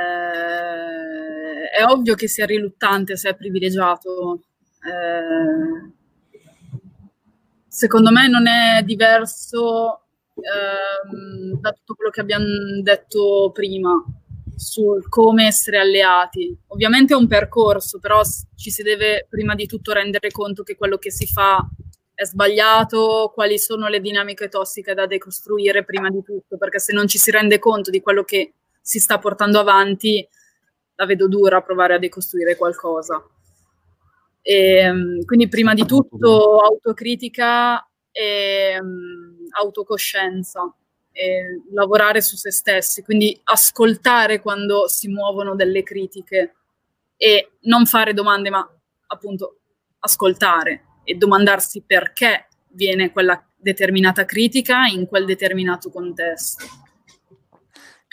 è ovvio che sia riluttante se è privilegiato. Eh, secondo me non è diverso ehm, da tutto quello che abbiamo detto prima sul come essere alleati. Ovviamente è un percorso, però ci si deve prima di tutto rendere conto che quello che si fa è sbagliato, quali sono le dinamiche tossiche da decostruire prima di tutto, perché se non ci si rende conto di quello che si sta portando avanti, la vedo dura provare a decostruire qualcosa. E, ehm, quindi prima di tutto autocritica e um, autocoscienza e lavorare su se stessi, quindi ascoltare quando si muovono delle critiche e non fare domande, ma appunto ascoltare e domandarsi perché viene quella determinata critica in quel determinato contesto.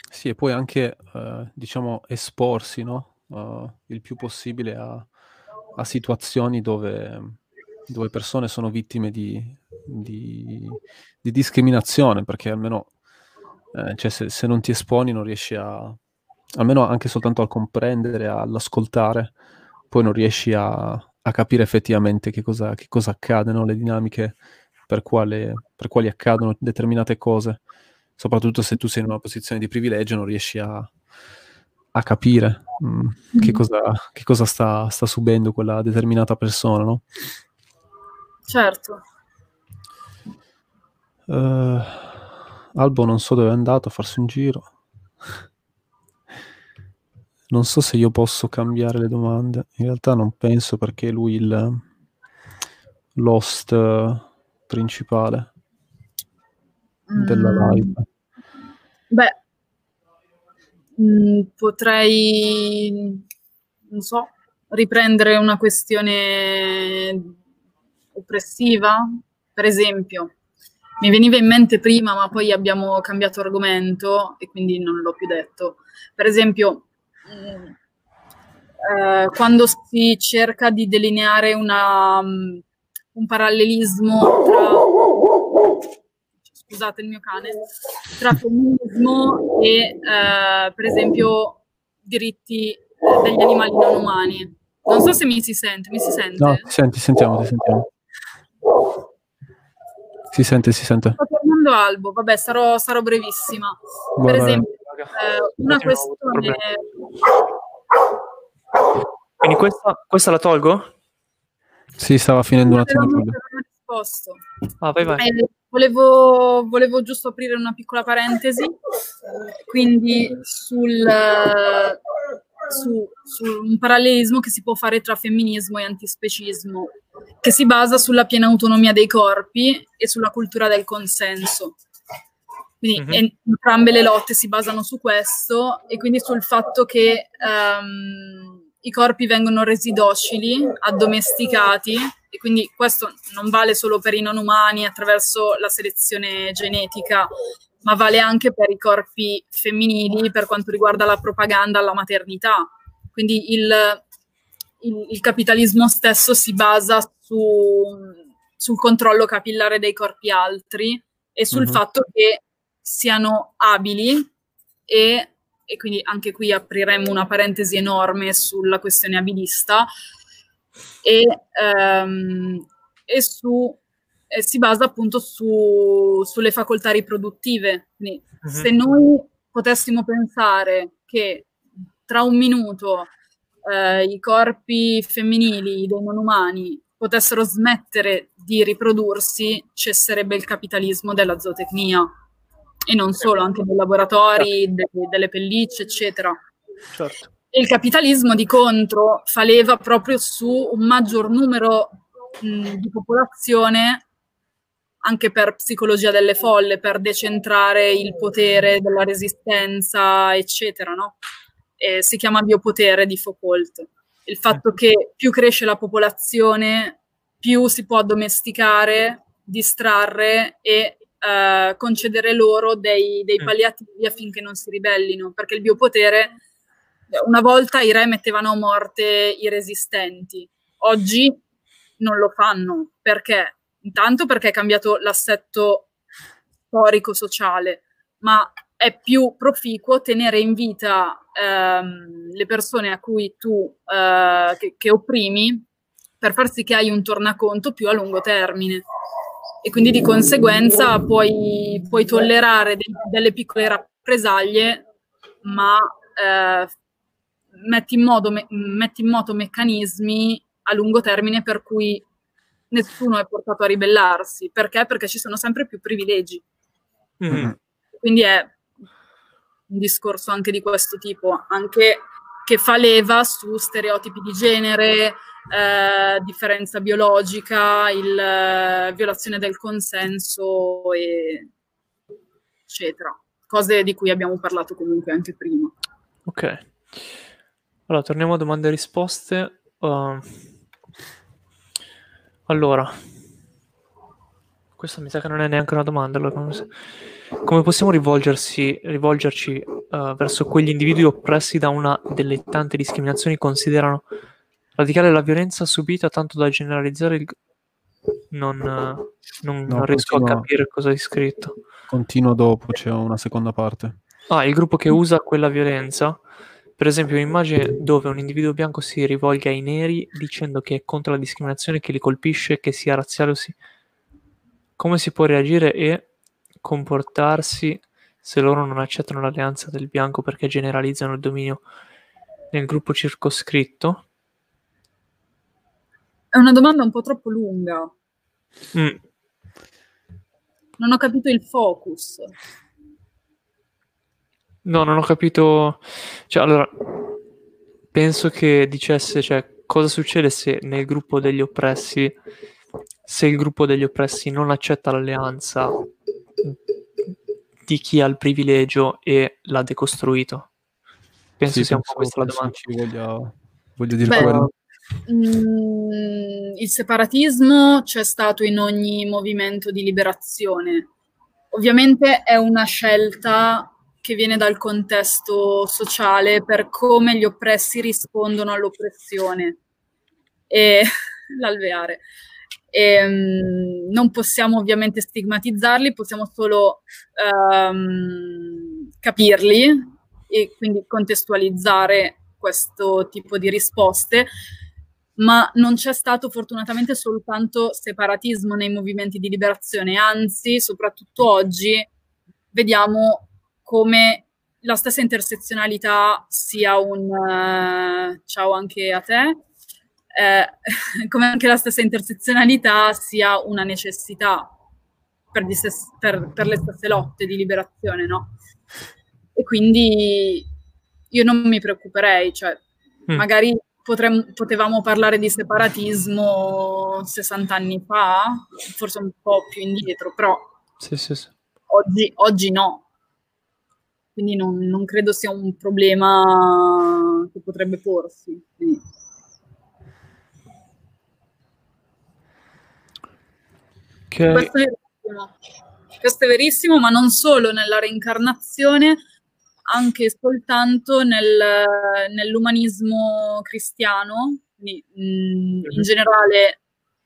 Sì, e poi anche, eh, diciamo, esporsi, no? Uh, il più possibile a, a situazioni dove, dove, persone sono vittime di, di, di discriminazione, perché almeno eh, cioè se, se, non ti esponi non riesci a, almeno anche soltanto a comprendere, all'ascoltare, poi non riesci a, a capire effettivamente che cosa, che cosa accade, no? le dinamiche per, quale, per quali accadono determinate cose. Soprattutto se tu sei in una posizione di privilegio non riesci a, a capire mh, mm, che mm. cosa, che cosa sta, sta, subendo quella determinata persona, no? Certo. Uh, Albo non so dove è andato a farsi un giro. Non so se io posso cambiare le domande. In realtà non penso perché lui il l'host principale della mm. live. Beh, mm, potrei, non so, riprendere una questione oppressiva, per esempio mi veniva in mente prima, ma poi abbiamo cambiato argomento e quindi non l'ho più detto. Per esempio, eh, quando si cerca di delineare una, um, un parallelismo tra... scusate il mio cane, tra femminismo e eh, per esempio diritti degli animali non umani. Non so se mi si sente, mi si sente? No, ti senti, sentiamo, ti sentiamo. Si sente, si sente. Sto tornando Albo, vabbè, sarò, sarò brevissima. Vai, per esempio, eh, una questione... Quindi questa, questa la tolgo? Sì, stava finendo un attimo risposto. Ah, vai vai. Eh, volevo, volevo giusto aprire una piccola parentesi, quindi sul, su, su un parallelismo che si può fare tra femminismo e antispecismo, che si basa sulla piena autonomia dei corpi e sulla cultura del consenso. Quindi Mhm. en- entrambe le lotte si basano su questo e quindi sul fatto che ehm, i corpi vengono resi docili, addomesticati e quindi questo non vale solo per i non umani attraverso la selezione genetica, ma vale anche per i corpi femminili per quanto riguarda la propaganda alla maternità. Quindi il, il- il capitalismo stesso si basa su- sul controllo capillare dei corpi altri e sul Mhm. fatto che siano abili e, e quindi anche qui apriremmo una parentesi enorme sulla questione abilista e, ehm, e su, e si basa appunto su- sulle facoltà riproduttive. Quindi Mhm. se noi potessimo pensare che tra un minuto eh, i corpi femminili dei non umani potessero smettere di riprodursi, cesserebbe il capitalismo della zootecnia e non solo, anche dei laboratori, de- delle pellicce, eccetera. Certo. Il capitalismo di contro fa leva proprio su un maggior numero mh, di popolazione anche per psicologia delle folle, per decentrare il potere della resistenza, eccetera, no? E si chiama biopotere di Foucault. Il fatto che più cresce la popolazione, più si può addomesticare, distrarre e eh, concedere loro dei, dei Mm. palliativi affinché non si ribellino, perché il biopotere una volta i re mettevano a morte i resistenti, oggi non lo fanno perché? Intanto perché è cambiato l'assetto storico-sociale, ma è più proficuo tenere in vita ehm, le persone a cui tu eh, che, che opprimi per far sì che hai un tornaconto più a lungo termine. E quindi di conseguenza puoi, puoi tollerare de- delle piccole rappresaglie, ma eh, metti, in modo, me- metti in moto meccanismi a lungo termine per cui nessuno è portato a ribellarsi. Perché? Perché ci sono sempre più privilegi. Mhm. Quindi è un discorso anche di questo tipo, anche che fa leva su stereotipi di genere, eh, differenza biologica, il, eh, violazione del consenso, e, eccetera. Cose di cui abbiamo parlato comunque anche prima. Ok. Allora, torniamo a domande e risposte. Uh, allora, questa mi sa che non è neanche una domanda. allora come, possiamo rivolgersi, rivolgerci uh, verso quegli individui oppressi da una delle tante discriminazioni che considerano radicale la violenza subita tanto da generalizzare il... Non, non- No, non riesco a continua. capire cosa hai scritto. Continuo dopo, c'è una seconda parte. Ah, il gruppo che usa quella violenza. Per esempio, un'immagine dove un individuo bianco si rivolga ai neri dicendo che è contro la discriminazione che li colpisce, che sia razziale o sì. Come si può reagire e comportarsi se loro non accettano l'alleanza del bianco perché generalizzano il dominio nel gruppo circoscritto? È una domanda un po' troppo lunga. Mm, Non ho capito il focus. No, non ho capito. Cioè, allora, penso che dicesse, cioè, cosa succede se nel gruppo degli oppressi, se il gruppo degli oppressi non accetta l'alleanza di chi ha il privilegio e l'ha decostruito? Penso Sì, sia un po' questa la domanda. ci voglia, voglio dire Beh, quello. Mm, il separatismo c'è stato in ogni movimento di liberazione. Ovviamente è una scelta che viene dal contesto sociale per come gli oppressi rispondono all'oppressione e l'alveare. E, um, non possiamo ovviamente stigmatizzarli, possiamo solo um, capirli e quindi contestualizzare questo tipo di risposte, ma non c'è stato fortunatamente soltanto separatismo nei movimenti di liberazione, anzi, soprattutto oggi, vediamo come la stessa intersezionalità sia un uh, ciao anche a te, eh, come anche la stessa intersezionalità sia una necessità per, stessi, per, per le stesse lotte di liberazione, no? E quindi io non mi preoccuperei, cioè mm. magari potremmo, potevamo parlare di separatismo 60 anni fa, forse un po' più indietro, però sì, sì, sì. Oggi, oggi no, quindi non, non, credo sia un problema che potrebbe porsi. Quindi. Okay. Questo, è Questo è verissimo, ma non solo nella reincarnazione, anche soltanto nel, nell'umanismo cristiano. Quindi, mh, in mhm. generale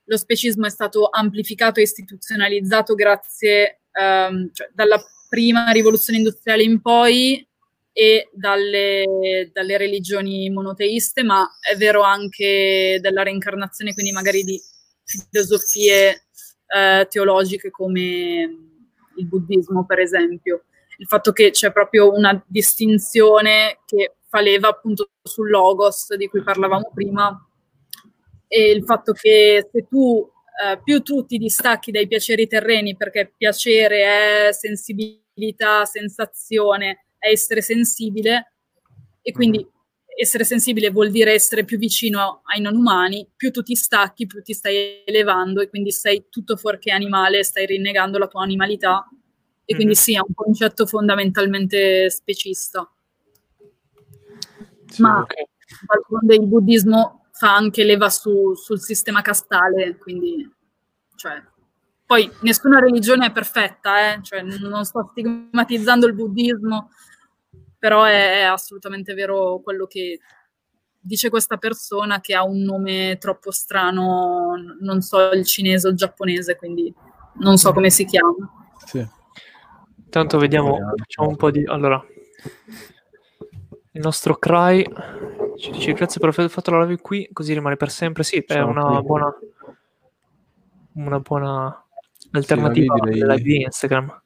lo specismo è stato amplificato e istituzionalizzato grazie um, cioè, dalla prima rivoluzione industriale in poi e dalle, dalle, religioni monoteiste, ma è vero anche della reincarnazione, quindi magari di filosofie eh, teologiche come il buddismo, per esempio. Il fatto che c'è proprio una distinzione che fa leva appunto sul logos di cui parlavamo prima e il fatto che se tu eh, più tu ti distacchi dai piaceri terreni, perché piacere è sensibilità, sensazione, è essere sensibile, e quindi essere sensibile vuol dire essere più vicino ai non umani, più tu ti stacchi, più ti stai elevando e quindi sei tutto fuorché animale, stai rinnegando la tua animalità e quindi mm-hmm. sì, è un concetto fondamentalmente specista. Sì, Ma d'altronde il buddismo fa anche leva su, sul sistema castale, quindi cioè, poi nessuna religione è perfetta, eh? cioè, non sto stigmatizzando il buddismo, però è, è assolutamente vero quello che dice questa persona che ha un nome troppo strano, non so il cinese o il giapponese, quindi non so come si chiama. Sì. Intanto vediamo, facciamo un po' di... Allora, il nostro Cry ci dice grazie per aver fatto la live qui, così rimane per sempre. Sì, è una buona, una buona alternativa sì, direi... live di Instagram.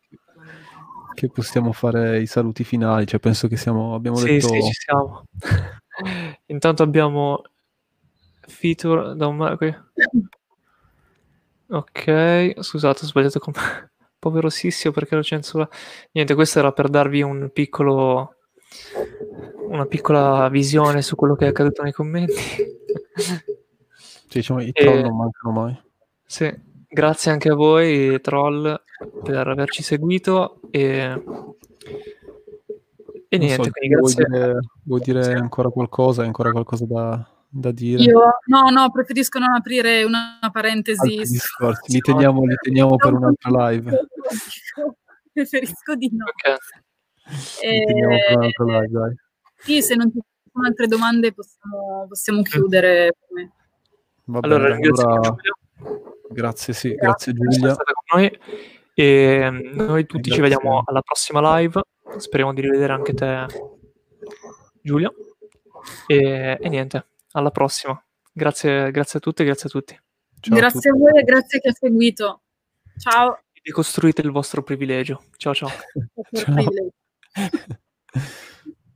Che possiamo fare i saluti finali, cioè penso che siamo, abbiamo sì, detto... Sì, ci siamo. Intanto abbiamo feature da un... Ok, scusate, ho sbagliato con... Povero Sissio perché lo censura. Niente, questo era per darvi un piccolo... una piccola visione su quello che è accaduto nei commenti. Sì, diciamo, i troll e... non mancano mai. Sì, Grazie anche a voi, troll, per averci seguito e, e niente. So, quindi vuoi, dire, vuoi dire, ancora qualcosa? Ancora qualcosa da, da dire? Io no, no, preferisco non aprire una parentesi. Discorsi. Li teniamo, li teniamo per un'altra live. preferisco di no. Okay. E... teniamo per un'altra live, dai. Sì, se non ci sono altre domande possiamo, possiamo chiudere. Va bene, allora, allora... Grazie, sì, grazie, grazie Giulia. Con noi. E noi tutti grazie. ci vediamo alla prossima live. Speriamo di rivedere anche te, Giulia. E, e niente, alla prossima. Grazie, grazie a tutti e grazie a tutti. Ciao grazie a, a voi e grazie a chi ha seguito. Ciao. Ricostruite il vostro privilegio. Ciao ciao. ciao.